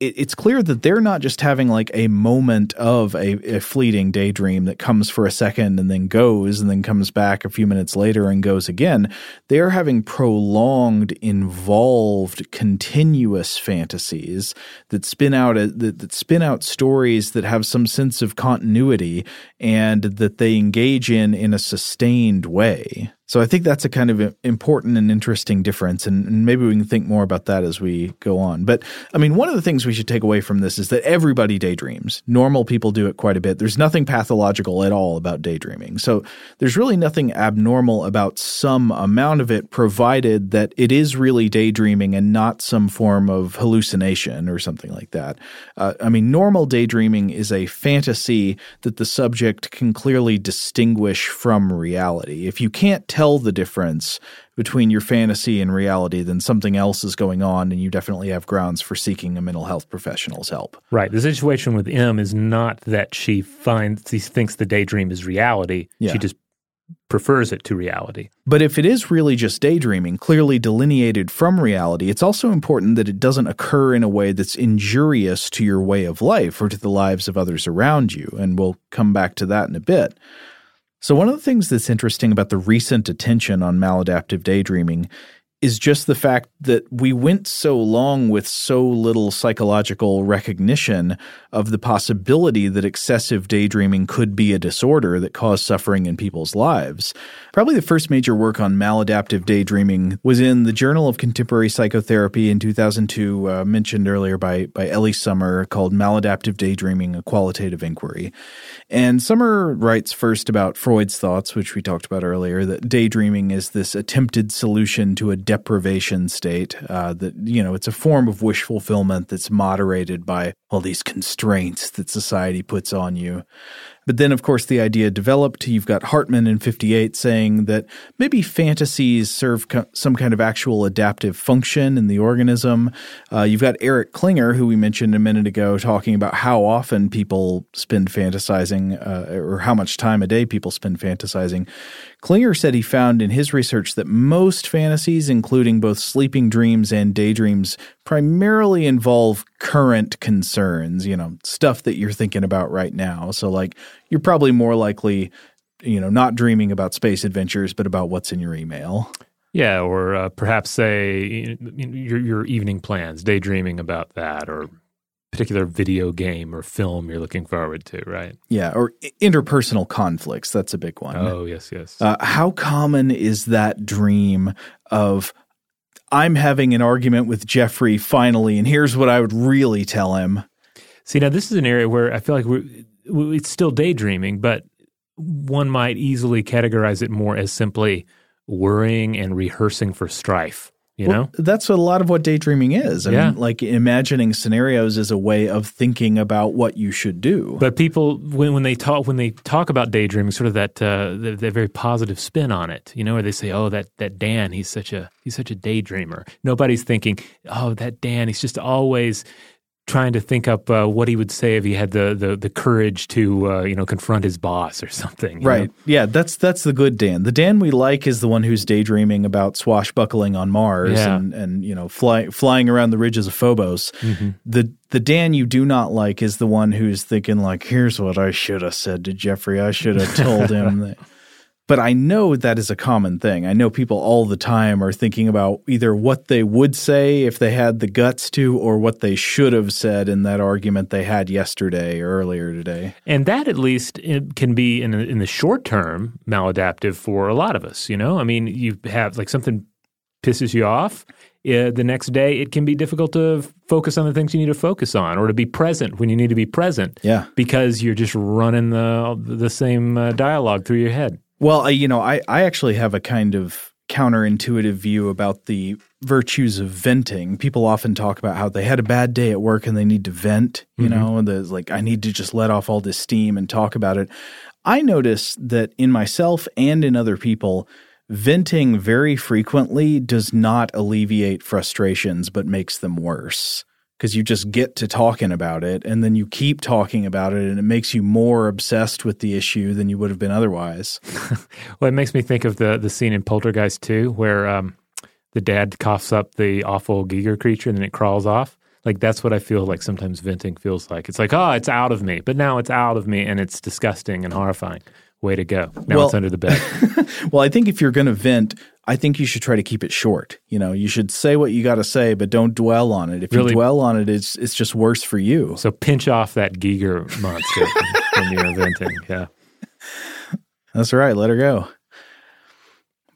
it, it's clear that they're not just having like a moment of a, a, fleeting daydream that comes for a second and then goes and then comes back a few minutes later and goes again. They're having prolonged, involved, continuous fantasies that spin out a, that, that spin out stories that have some sense of continuity and that they engage in in a sustained way. So I think that's a kind of important and interesting difference, and, maybe we can think more about that as we go on. But I mean, one of the things we should take away from this is that everybody daydreams. Normal people do it quite a bit. There's nothing pathological at all about daydreaming. So there's really nothing abnormal about some amount of it, provided that it is really daydreaming and not some form of hallucination or something like that. Uh, I mean, normal daydreaming is a fantasy that the subject can clearly distinguish from reality. If you can't tell the difference between your fantasy and reality, then something else is going on, and you definitely have grounds for seeking a mental health professional's help. Right. The situation with M is not that she finds she thinks the daydream is reality. Yeah. She just prefers it to reality. But if it is really just daydreaming, clearly delineated from reality, it's also important that it doesn't occur in a way that's injurious to your way of life or to the lives of others around you. And we'll come back to that in a bit. So, one of the things that's interesting about the recent attention on maladaptive daydreaming is just the fact that we went so long with so little psychological recognition of the possibility that excessive daydreaming could be a disorder that caused suffering in people's lives. Probably the first major work on maladaptive daydreaming was in the Journal of Contemporary Psychotherapy in 2002, uh, mentioned earlier by, by Eli Somer, called Maladaptive Daydreaming A Qualitative Inquiry. And Somer writes first about Freud's thoughts, which we talked about earlier, that daydreaming is this attempted solution to a deprivation state. Uh, that you know, it's a form of wish fulfillment that's moderated by all these constraints that society puts on you. But then, of course, the idea developed. You've got Hartmann in 58 saying that maybe fantasies serve co- some kind of actual adaptive function in the organism. Uh, you've got Eric Klinger, who we mentioned a minute ago, talking about how often people spend fantasizing uh, or how much time a day people spend fantasizing. Klinger said he found in his research that most fantasies, including both sleeping dreams and daydreams, primarily involve current concerns, you know, stuff that you're thinking about right now. So, like, you're probably more likely, you know, not dreaming about space adventures, but about what's in your email. Yeah, or uh, perhaps say your your evening plans, daydreaming about that, or particular video game or film you're looking forward to, right? Yeah, or interpersonal conflicts. That's a big one. Oh, yes, yes. Uh, how common is that dream of I'm having an argument with Jeffrey finally, and here's what I would really tell him? See, now this is an area where I feel like we're, it's still daydreaming, but one might easily categorize it more as simply worrying and rehearsing for strife. You well, know, that's a lot of what daydreaming is. I yeah. mean, like imagining scenarios is a way of thinking about what you should do. But people, when, when they talk when they talk about daydreaming, sort of that uh, that, that very positive spin on it. You know, where they say, "Oh, that that Dan, he's such a he's such a daydreamer." Nobody's thinking, "Oh, that Dan, he's just always trying to think up uh, what he would say if he had the the, the courage to uh, you know confront his boss or something. Right. Know? Yeah. That's that's the good Dan. The Dan we like is the one who's daydreaming about swashbuckling on Mars yeah. and and you know fly, flying around the ridges of Phobos. Mm-hmm. The the Dan you do not like is the one who's thinking like, here's what I should have said to Jeffrey. I should have told him that. But I know that is a common thing. I know people all the time are thinking about either what they would say if they had the guts to, or what they should have said in that argument they had yesterday or earlier today. And that, at least, can be in in the short term maladaptive for a lot of us. You know, I mean, you have like something pisses you off. Uh, the next day, it can be difficult to focus on the things you need to focus on, or to be present when you need to be present. Yeah, because you're just running the the same uh, dialogue through your head. Well, I, you know, I, I actually have a kind of counterintuitive view about the virtues of venting. People often talk about how they had a bad day at work and they need to vent, you mm-hmm. know, and there's like, I need to just let off all this steam and talk about it. I notice that in myself and in other people, venting very frequently does not alleviate frustrations, but makes them worse because you just get to talking about it and then you keep talking about it and it makes you more obsessed with the issue than you would have been otherwise. well, it makes me think of the the scene in Poltergeist 2 where um, the dad coughs up the awful Giger creature and then it crawls off. Like that's what I feel like sometimes venting feels like. It's like, oh, it's out of me. But now it's out of me and it's disgusting and horrifying. Way to go. Now well, it's under the bed. well, I think if you're going to vent, I think you should try to keep it short. You know, you should say what you got to say, but don't dwell on it. If really? you dwell on it, it's it's just worse for you. So pinch off that Giger monster when you're inventing. Yeah, that's right. Let her go.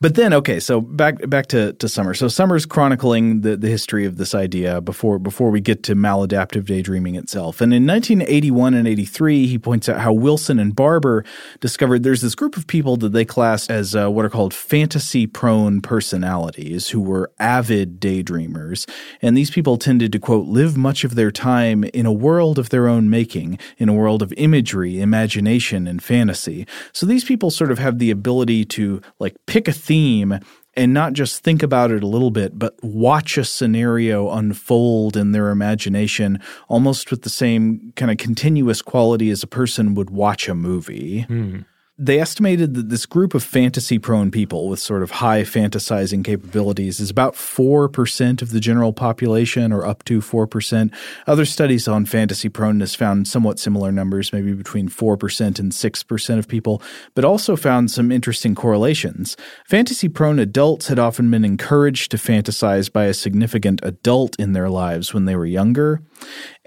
But then, okay, so back back to, to Somer. So Somer's chronicling the, the history of this idea before before we get to maladaptive daydreaming itself. And in 1981 and 83, he points out how Wilson and Barber discovered there's this group of people that they class as uh, what are called fantasy prone personalities who were avid daydreamers. And these people tended to, quote, live much of their time in a world of their own making, in a world of imagery, imagination, and fantasy. So these people sort of have the ability to like pick a theme and not just think about it a little bit, but watch a scenario unfold in their imagination almost with the same kind of continuous quality as a person would watch a movie. Mm they estimated that this group of fantasy prone people with sort of high fantasizing capabilities is about 4% of the general population or up to 4%. Other studies on fantasy proneness found somewhat similar numbers, maybe between 4% and 6% of people, but also found some interesting correlations. Fantasy prone adults had often been encouraged to fantasize by a significant adult in their lives when they were younger.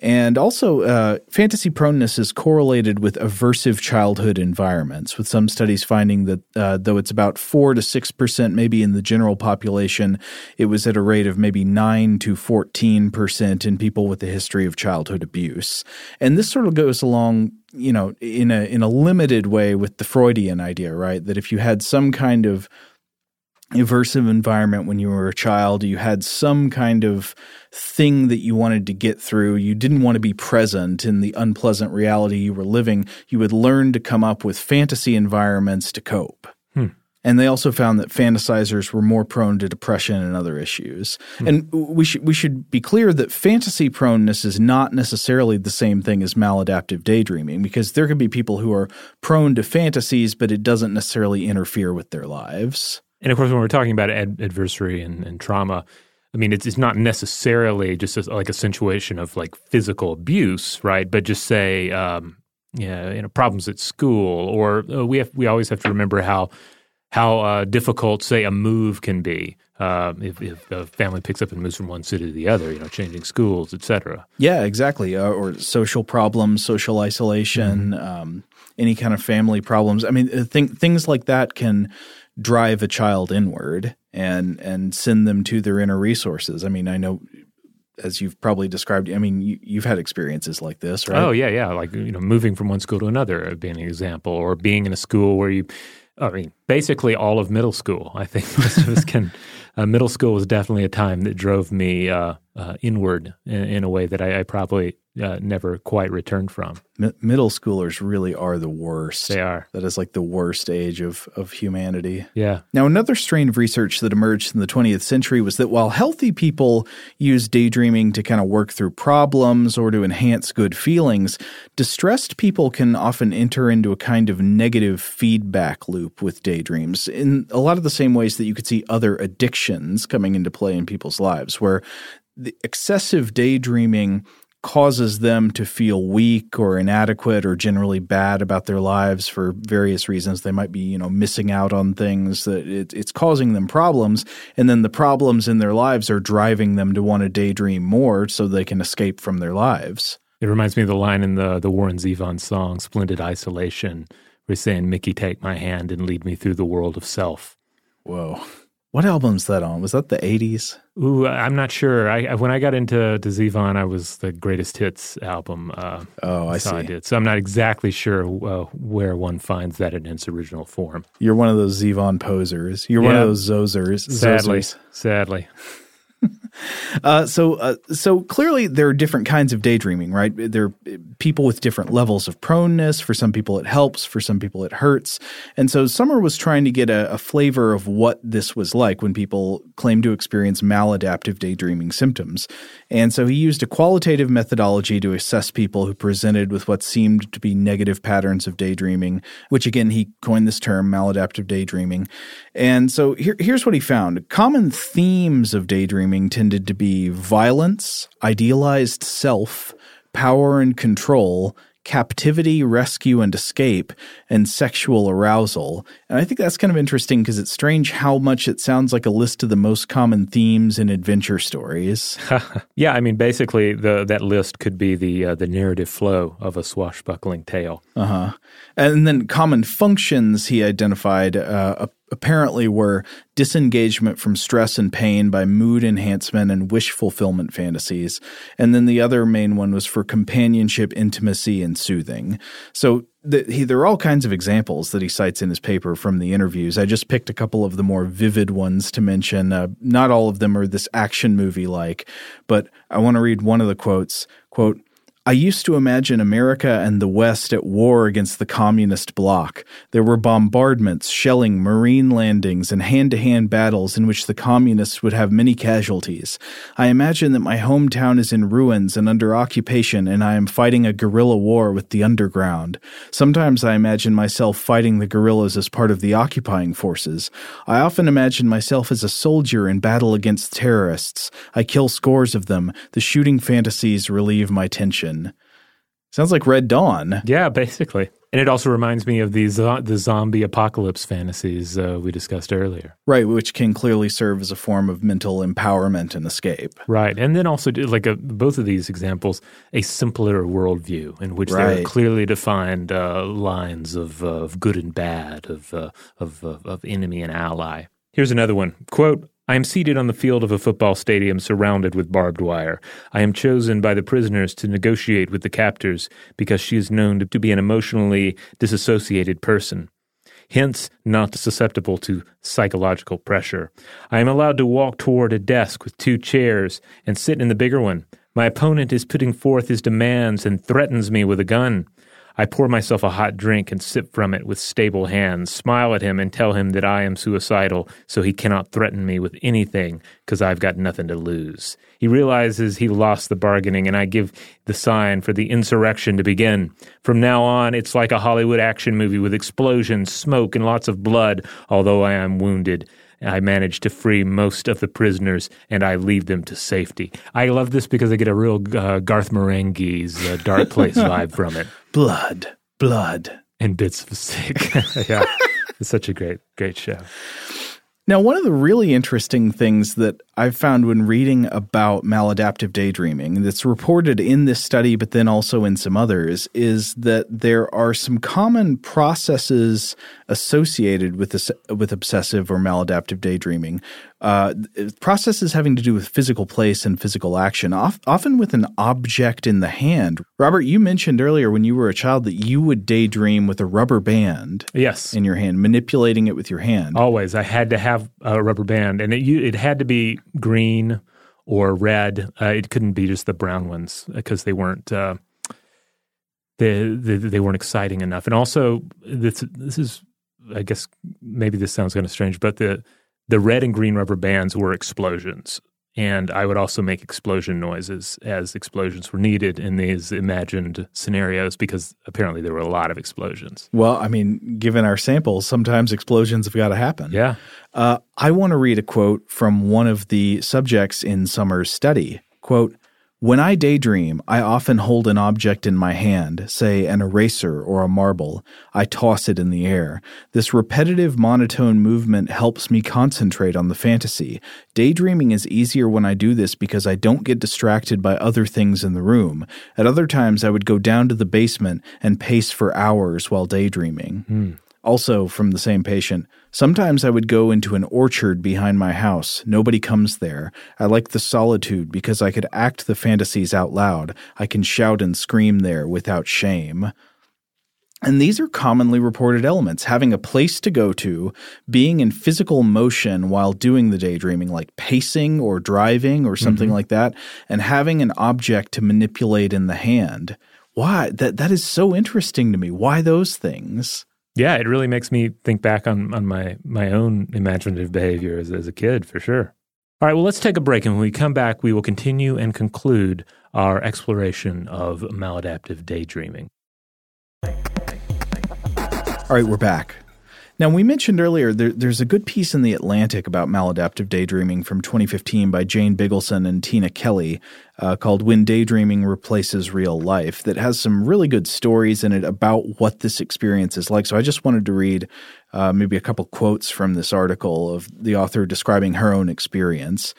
And also, uh, fantasy proneness is correlated with aversive childhood environments, with some studies finding that uh, though it's about 4 to 6% maybe in the general population, it was at a rate of maybe 9 to 14% in people with a history of childhood abuse. And this sort of goes along you know in a in a limited way with the freudian idea right that if you had some kind of aversive environment when you were a child. You had some kind of thing that you wanted to get through. You didn't want to be present in the unpleasant reality you were living. You would learn to come up with fantasy environments to cope. Hmm. And they also found that fantasizers were more prone to depression and other issues. Hmm. And we should we should be clear that fantasy proneness is not necessarily the same thing as maladaptive daydreaming because there can be people who are prone to fantasies but it doesn't necessarily interfere with their lives. And of course, when we're talking about ad- adversary and, and, trauma, I mean, it's, it's not necessarily just a, like a situation of like physical abuse, right? But just say, um, yeah, you know, problems at school, or uh, we have we always have to remember how how uh, difficult, say, a move can be. Uh, if, if the family picks up and moves from one city to the other, you know, changing schools, etc. Yeah, exactly. Uh, or social problems, social isolation, mm-hmm. um, any kind of family problems. I mean, uh, th- things like that can drive a child inward and and send them to their inner resources. I mean, I know as you've probably described, I mean, you, have had experiences like this, right? Oh yeah, yeah. Like you know, moving from one school to another being an example, or being in a school where you, I mean, basically all of middle school. I think most of us can. Uh, middle school was definitely a time that drove me uh, uh, inward in, in, a way that I, I probably uh, never quite returned from. M- middle schoolers really are the worst. They are. That is like the worst age of, of humanity. Yeah. Now, another strain of research that emerged in the 20th century was that while healthy people use daydreaming to kind of work through problems or to enhance good feelings, distressed people can often enter into a kind of negative feedback loop with daydreams in a lot of the same ways that you could see other addictions coming into play in people's lives, where the excessive daydreaming causes them to feel weak or inadequate or generally bad about their lives for various reasons. They might be, you know, missing out on things that it, it's causing them problems. And then the problems in their lives are driving them to want to daydream more so they can escape from their lives. It reminds me of the line in the, the Warren Zevon song, Splendid Isolation, where he's saying, Mickey, take my hand and lead me through the world of self. Whoa. What album's that on? Was that the 80s? Ooh, I'm not sure. I when I got into to Zevon, I was the Greatest Hits album. Uh, oh, I see. I did. So I'm not exactly sure uh, where one finds that in its original form. You're one of those Zevon posers. You're yeah. one of those Zozers. Sadly, Zozers. sadly. Uh, so, uh, so clearly there are different kinds of daydreaming, right? There are people with different levels of proneness. For some people, it helps. For some people, it hurts. And so, Somer was trying to get a, a flavor of what this was like when people claim to experience maladaptive daydreaming symptoms. And so, he used a qualitative methodology to assess people who presented with what seemed to be negative patterns of daydreaming, which again, he coined this term maladaptive daydreaming. And so, here, here's what he found: common themes of daydreaming tended to be violence, idealized self, power and control, captivity, rescue and escape, and sexual arousal. And I think that's kind of interesting because it's strange how much it sounds like a list of the most common themes in adventure stories. yeah, I mean, basically, the that list could be the uh, the narrative flow of a swashbuckling tale. Uh huh. And then common functions he identified uh, apparently were disengagement from stress and pain by mood enhancement and wish fulfillment fantasies. And then the other main one was for companionship, intimacy, and soothing. So the, he, there are all kinds of examples that he cites in his paper from the interviews. I just picked a couple of the more vivid ones to mention. Uh, not all of them are this action movie like, but I want to read one of the quotes. Quote, I used to imagine America and the West at war against the communist bloc. There were bombardments, shelling, marine landings, and hand to hand battles in which the communists would have many casualties. I imagine that my hometown is in ruins and under occupation, and I am fighting a guerrilla war with the underground. Sometimes I imagine myself fighting the guerrillas as part of the occupying forces. I often imagine myself as a soldier in battle against terrorists. I kill scores of them. The shooting fantasies relieve my tension. Sounds like Red Dawn. Yeah, basically. And it also reminds me of these uh, the zombie apocalypse fantasies uh, we discussed earlier. Right, which can clearly serve as a form of mental empowerment and escape. Right, and then also like a, both of these examples, a simpler worldview in which right. there are clearly defined uh, lines of, of good and bad, of, uh, of, of enemy and ally. Here's another one. Quote, I am seated on the field of a football stadium surrounded with barbed wire. I am chosen by the prisoners to negotiate with the captors because she is known to be an emotionally disassociated person, hence not susceptible to psychological pressure. I am allowed to walk toward a desk with two chairs and sit in the bigger one. My opponent is putting forth his demands and threatens me with a gun. I pour myself a hot drink and sip from it with stable hands, smile at him and tell him that I am suicidal, so he cannot threaten me with anything because I've got nothing to lose. He realizes he lost the bargaining, and I give the sign for the insurrection to begin. From now on, it's like a Hollywood action movie with explosions, smoke, and lots of blood, although I am wounded. I manage to free most of the prisoners and I lead them to safety. I love this because I get a real uh, Garth Marenghi's uh, Dark Place vibe from it. Blood, blood. And bits of stick. yeah. It's such a great, great show. Now, one of the really interesting things that I've found when reading about maladaptive daydreaming that's reported in this study, but then also in some others, is that there are some common processes associated with this, with obsessive or maladaptive daydreaming. Uh, processes having to do with physical place and physical action, often with an object in the hand. Robert, you mentioned earlier when you were a child that you would daydream with a rubber band. Yes. in your hand, manipulating it with your hand. Always, I had to have a rubber band, and it it had to be green or red. Uh, it couldn't be just the brown ones because they weren't uh, they, they, they weren't exciting enough. And also, this this is I guess maybe this sounds kind of strange, but the the red and green rubber bands were explosions and I would also make explosion noises as explosions were needed in these imagined scenarios because apparently there were a lot of explosions. Well, I mean, given our samples, sometimes explosions have got to happen. Yeah. Uh, I want to read a quote from one of the subjects in Somer's study. Quote, when I daydream, I often hold an object in my hand, say an eraser or a marble. I toss it in the air. This repetitive monotone movement helps me concentrate on the fantasy. Daydreaming is easier when I do this because I don't get distracted by other things in the room. At other times, I would go down to the basement and pace for hours while daydreaming. Mm. Also, from the same patient, sometimes I would go into an orchard behind my house. Nobody comes there. I like the solitude because I could act the fantasies out loud. I can shout and scream there without shame. And these are commonly reported elements having a place to go to, being in physical motion while doing the daydreaming, like pacing or driving or something mm-hmm. like that, and having an object to manipulate in the hand. Why? That, that is so interesting to me. Why those things? Yeah, it really makes me think back on, on my, my own imaginative behavior as, as a kid, for sure. All right, well, let's take a break. And when we come back, we will continue and conclude our exploration of maladaptive daydreaming. All right, we're back. Now, we mentioned earlier there, there's a good piece in The Atlantic about maladaptive daydreaming from 2015 by Jane Bigelsen and Tina Kelly uh, called When Daydreaming Replaces Real Life that has some really good stories in it about what this experience is like. So I just wanted to read uh, maybe a couple quotes from this article of the author describing her own experience.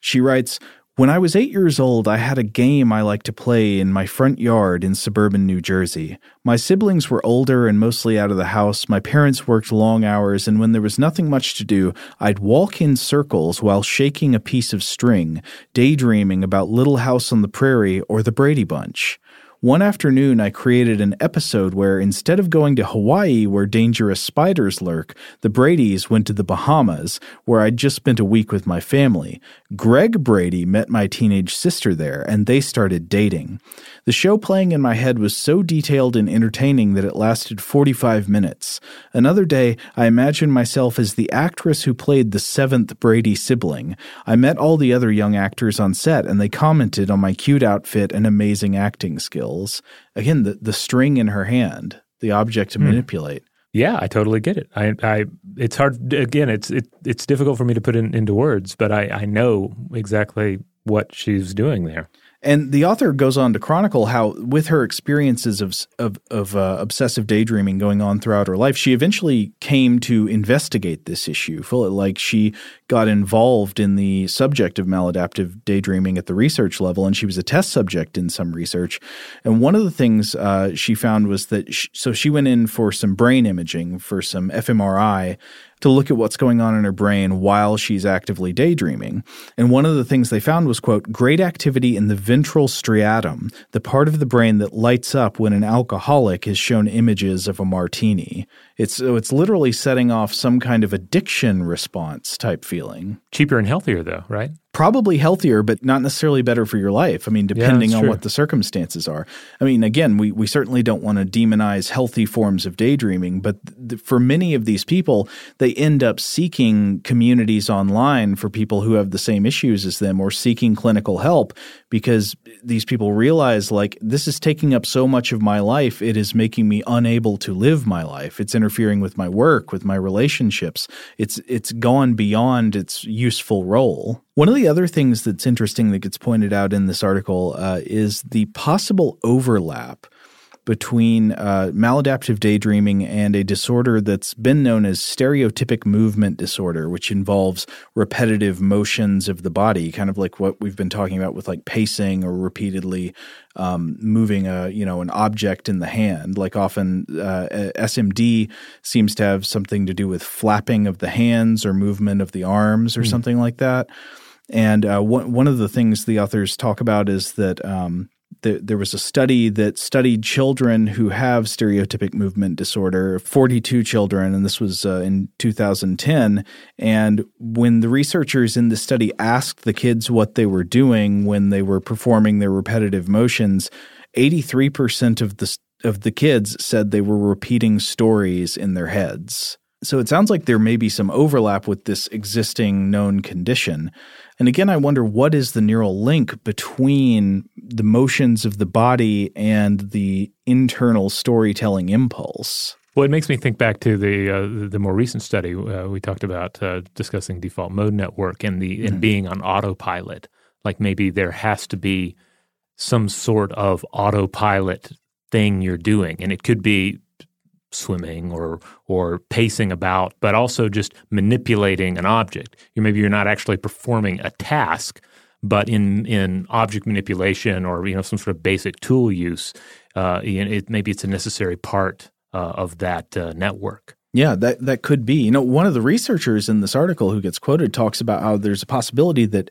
She writes, when I was eight years old, I had a game I liked to play in my front yard in suburban New Jersey. My siblings were older and mostly out of the house. My parents worked long hours, and when there was nothing much to do, I'd walk in circles while shaking a piece of string, daydreaming about Little House on the Prairie or the Brady Bunch. One afternoon, I created an episode where instead of going to Hawaii, where dangerous spiders lurk, the Bradys went to the Bahamas, where I'd just spent a week with my family. Greg Brady met my teenage sister there, and they started dating. The show playing in my head was so detailed and entertaining that it lasted 45 minutes. Another day, I imagined myself as the actress who played the seventh Brady sibling. I met all the other young actors on set, and they commented on my cute outfit and amazing acting skills skills. Again, the, the string in her hand, the object to mm. manipulate. Yeah, I totally get it. I, I, it's hard. Again, it's it, it's difficult for me to put in, into words, but I, I know exactly what she's doing there. And the author goes on to chronicle how, with her experiences of of, of uh, obsessive daydreaming going on throughout her life, she eventually came to investigate this issue. Like she got involved in the subject of maladaptive daydreaming at the research level, and she was a test subject in some research. And one of the things uh, she found was that she, so she went in for some brain imaging for some fMRI to look at what's going on in her brain while she's actively daydreaming. And one of the things they found was, quote, great activity in the ventral striatum, the part of the brain that lights up when an alcoholic is shown images of a martini. It's so it's literally setting off some kind of addiction response type feeling. Cheaper and healthier though, right? Probably healthier, but not necessarily better for your life. I mean, depending yeah, on what the circumstances are. I mean, again, we, we certainly don't want to demonize healthy forms of daydreaming, but th- for many of these people, they end up seeking communities online for people who have the same issues as them or seeking clinical help because these people realize, like, this is taking up so much of my life. It is making me unable to live my life. It's interfering with my work, with my relationships. It's, it's gone beyond its useful role. One of the other things that's interesting that gets pointed out in this article uh, is the possible overlap between uh, maladaptive daydreaming and a disorder that's been known as stereotypic movement disorder, which involves repetitive motions of the body, kind of like what we've been talking about with like pacing or repeatedly um, moving a you know an object in the hand. Like often uh, SMD seems to have something to do with flapping of the hands or movement of the arms or mm. something like that. And uh, one one of the things the authors talk about is that um, the, there was a study that studied children who have stereotypic movement disorder, 42 children, and this was uh, in 2010. And when the researchers in the study asked the kids what they were doing when they were performing their repetitive motions, 83% of the of the kids said they were repeating stories in their heads. So it sounds like there may be some overlap with this existing known condition. And again, I wonder what is the neural link between the motions of the body and the internal storytelling impulse? Well, it makes me think back to the uh, the more recent study uh, we talked about uh, discussing default mode network and the mm-hmm. and being on autopilot. Like maybe there has to be some sort of autopilot thing you're doing, and it could be swimming or or pacing about, but also just manipulating an object. You maybe you're not actually performing a task, but in in object manipulation or you know some sort of basic tool use, uh, it, maybe it's a necessary part uh, of that uh, network. Yeah, that that could be. You know, one of the researchers in this article who gets quoted talks about how there's a possibility that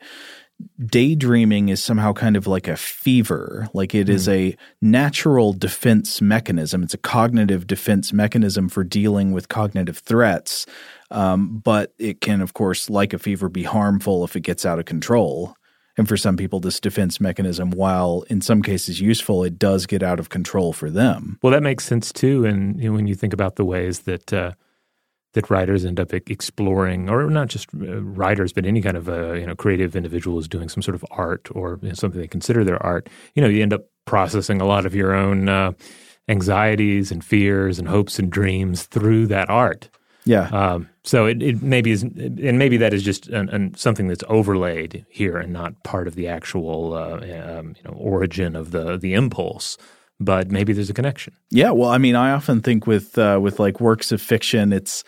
daydreaming is somehow kind of like a fever. Like it mm. is hmm. a natural defense mechanism. It's a cognitive defense mechanism for dealing with cognitive threats. Um, but it can, of course, like a fever, be harmful if it gets out of control. And for some people, this defense mechanism, while in some cases useful, it does get out of control for them. Well, that makes sense too. And you know, when you think about the ways that uh, that writers end up exploring, or not just uh, writers, but any kind of uh, you know creative individual is doing some sort of art or you know, something they consider their art. You know, you end up processing a lot of your own uh, anxieties and fears and hopes and dreams through that art. Yeah. Um, so it, it maybe is, and maybe that is just an, an, something that's overlaid here and not part of the actual uh, um, you know origin of the the impulse but maybe there's a connection. Yeah, well, I mean, I often think with uh, with like works of fiction, it's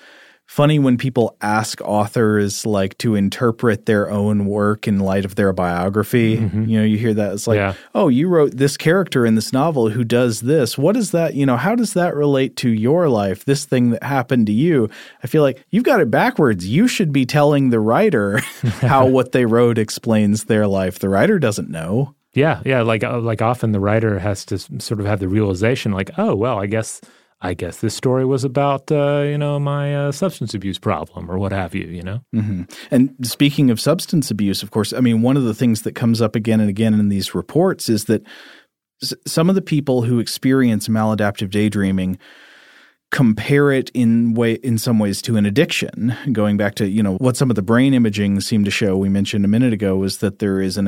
funny when people ask authors like to interpret their own work in light of their biography. Mm-hmm. You know, you hear that it's like, yeah. oh, you wrote this character in this novel who does this. What is that? You know, how does that relate to your life? This thing that happened to you. I feel like you've got it backwards. You should be telling the writer how what they wrote explains their life. The writer doesn't know. Yeah, yeah. Like uh, like often the writer has to sort of have the realization, like, oh well, I guess I guess this story was about uh, you know my uh, substance abuse problem or what have you. You know. Mm-hmm. And speaking of substance abuse, of course, I mean one of the things that comes up again and again in these reports is that s- some of the people who experience maladaptive daydreaming compare it in way in some ways to an addiction going back to you know what some of the brain imaging seemed to show we mentioned a minute ago was that there is an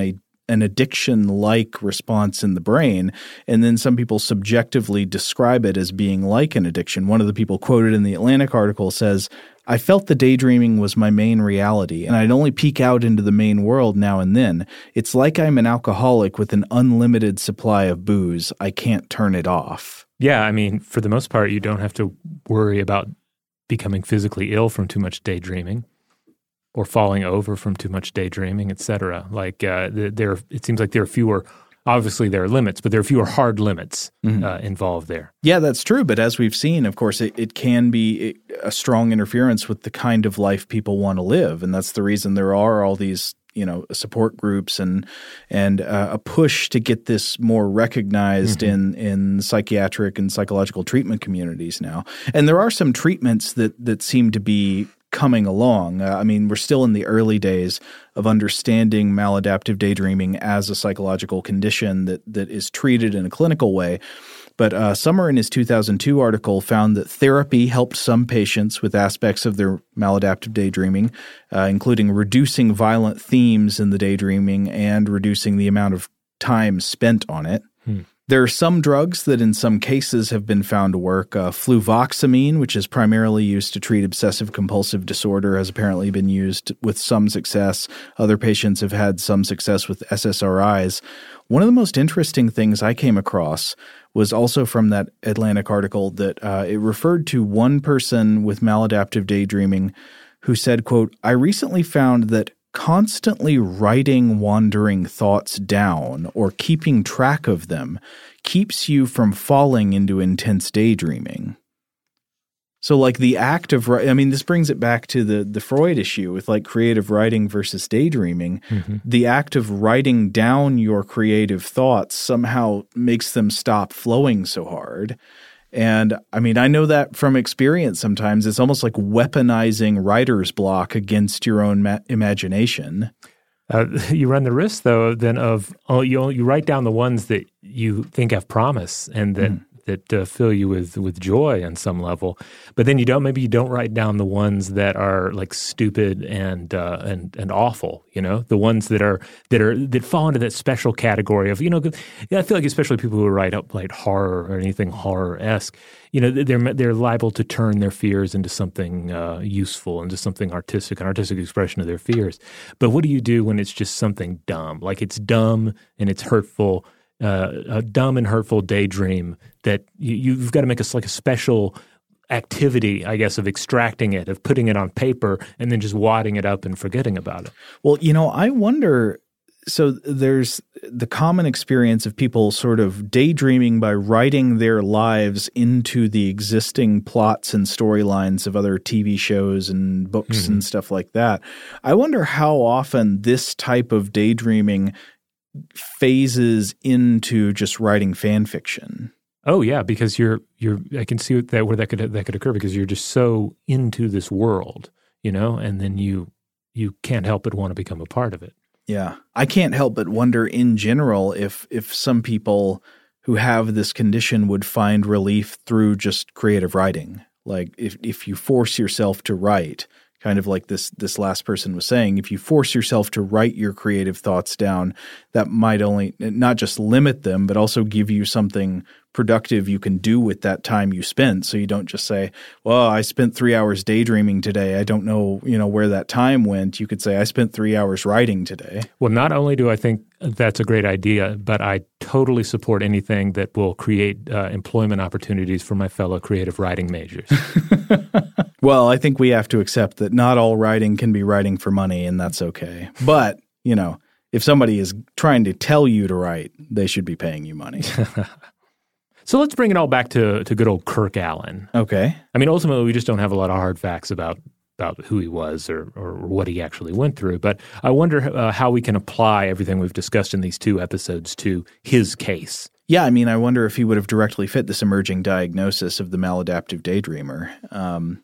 an addiction like response in the brain. And then some people subjectively describe it as being like an addiction. One of the people quoted in the Atlantic article says, I felt the daydreaming was my main reality, and I'd only peek out into the main world now and then. It's like I'm an alcoholic with an unlimited supply of booze. I can't turn it off. Yeah, I mean, for the most part, you don't have to worry about becoming physically ill from too much daydreaming or falling over from too much daydreaming, etc. Like uh, there, it seems like there are fewer. Obviously, there are limits, but there are fewer hard limits mm-hmm. uh, involved there. Yeah, that's true. But as we've seen, of course, it, it can be a strong interference with the kind of life people want to live, and that's the reason there are all these you know support groups and and uh, a push to get this more recognized mm-hmm. in in psychiatric and psychological treatment communities now. And there are some treatments that that seem to be coming along. Uh, I mean, we're still in the early days of understanding maladaptive daydreaming as a psychological condition that that is treated in a clinical way. But uh, Somer, in his 2002 article, found that therapy helped some patients with aspects of their maladaptive daydreaming, uh, including reducing violent themes in the daydreaming and reducing the amount of time spent on it. Hmm. There are some drugs that, in some cases, have been found to work. Uh, fluvoxamine, which is primarily used to treat obsessive compulsive disorder, has apparently been used with some success. Other patients have had some success with SSRIs. One of the most interesting things I came across was also from that Atlantic article that uh, it referred to one person with maladaptive daydreaming who said, quote, I recently found that constantly writing wandering thoughts down or keeping track of them keeps you from falling into intense daydreaming. So, like the act of, I mean, this brings it back to the the Freud issue with like creative writing versus daydreaming. Mm-hmm. The act of writing down your creative thoughts somehow makes them stop flowing so hard. And I mean, I know that from experience sometimes. It's almost like weaponizing writer's block against your own ma- imagination. Uh, you run the risk, though, then of oh, you you write down the ones that you think have promise and that mm that uh, fill you with with joy on some level. But then you don't maybe you don't write down the ones that are like stupid and uh, and and awful. You know, the ones that are that are that fall into that special category of you know. I feel like especially people who write up like horror or anything horror esque. You know, they're they're liable to turn their fears into something uh, useful, into something artistic, an artistic expression of their fears. But what do you do when it's just something dumb? Like it's dumb and it's hurtful uh, a dumb and hurtful daydream that you, have got to make a like a special activity, I guess, of extracting it, of putting it on paper, and then just wadding it up and forgetting about it. Well, you know, I wonder. So there's the common experience of people sort of daydreaming by writing their lives into the existing plots and storylines of other TV shows and books mm-hmm. and stuff like that. I wonder how often this type of daydreaming phases into just writing fan fiction. Oh yeah, because you're you're I can see that where that could that could occur because you're just so into this world, you know, and then you you can't help but want to become a part of it. Yeah. I can't help but wonder in general if if some people who have this condition would find relief through just creative writing. Like if if you force yourself to write, kind of like this this last person was saying if you force yourself to write your creative thoughts down that might only not just limit them but also give you something productive you can do with that time you spent. So you don't just say well i spent 3 hours daydreaming today. I don't know you know where that time went. You could say i spent 3 hours writing today. Well not only do i think that's a great idea but i totally support anything that will create uh, employment opportunities for my fellow creative writing majors. Well i think we have to accept that not all writing can be writing for money and that's okay. But you know if somebody is trying to tell you to write they should be paying you money So let's bring it all back to, to good old Kirk Allen. Okay. I mean, ultimately, we just don't have a lot of hard facts about about who he was or, or what he actually went through. But I wonder uh, how we can apply everything we've discussed in these two episodes to his case. Yeah, I mean, I wonder if he would have directly fit this emerging diagnosis of the maladaptive daydreamer. Um,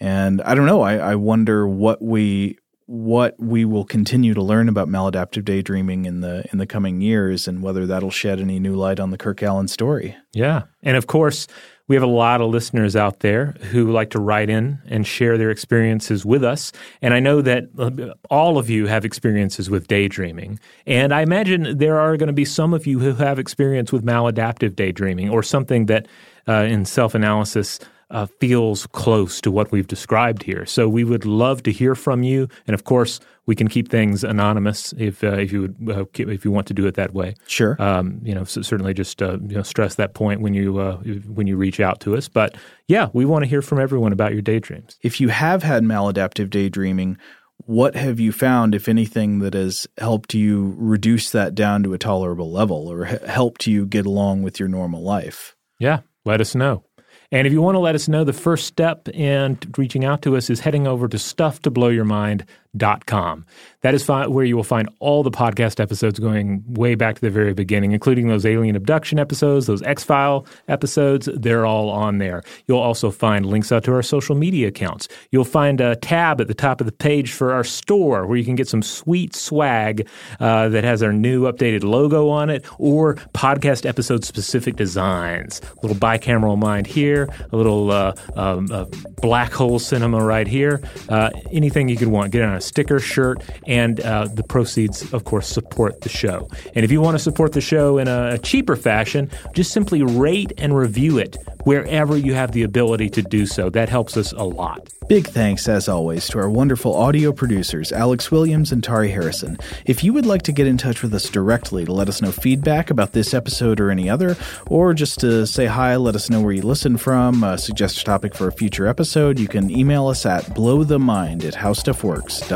and I don't know. I, I wonder what we what we will continue to learn about maladaptive daydreaming in the in the coming years and whether that'll shed any new light on the Kirk Allen story. Yeah. And of course, we have a lot of listeners out there who like to write in and share their experiences with us. And I know that uh, all of you have experiences with daydreaming. And I imagine there are going to be some of you who have experience with maladaptive daydreaming or something that uh, in self analysis uh, feels close to what we've described here. So we would love to hear from you, and of course, we can keep things anonymous if uh, if you would uh, if you want to do it that way. Sure. Um, you know, so certainly just uh, you know stress that point when you uh, when you reach out to us. But yeah, we want to hear from everyone about your daydreams. If you have had maladaptive daydreaming. What have you found, if anything, that has helped you reduce that down to a tolerable level or helped you get along with your normal life? Yeah, let us know. And if you want to let us know, the first step in reaching out to us is heading over to stufftoblowyourmind.com. That is fi- where you will find all the podcast episodes going way back to the very beginning, including those alien abduction episodes, those X File episodes. They're all on there. You'll also find links out to our social media accounts. You'll find a tab at the top of the page for our store where you can get some sweet swag uh, that has our new updated logo on it or podcast episode specific designs. A little bicameral mind here, a little uh, um, uh, black hole cinema right here. Uh, anything you could want. Get on a sticker, shirt, and uh, the proceeds, of course, support the show. And if you want to support the show in a, cheaper fashion, just simply rate and review it wherever you have the ability to do so. That helps us a lot. Big thanks, as always, to our wonderful audio producers, Alex Williams and Tari Harrison. If you would like to get in touch with us directly to let us know feedback about this episode or any other, or just to say hi, let us know where you listen from, uh, suggest a topic for a future episode, you can email us at blowthemind at howstuffworks.com.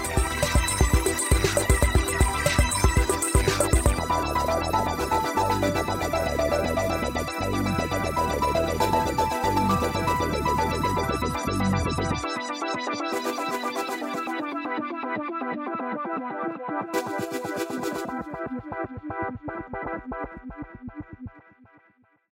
Thank you.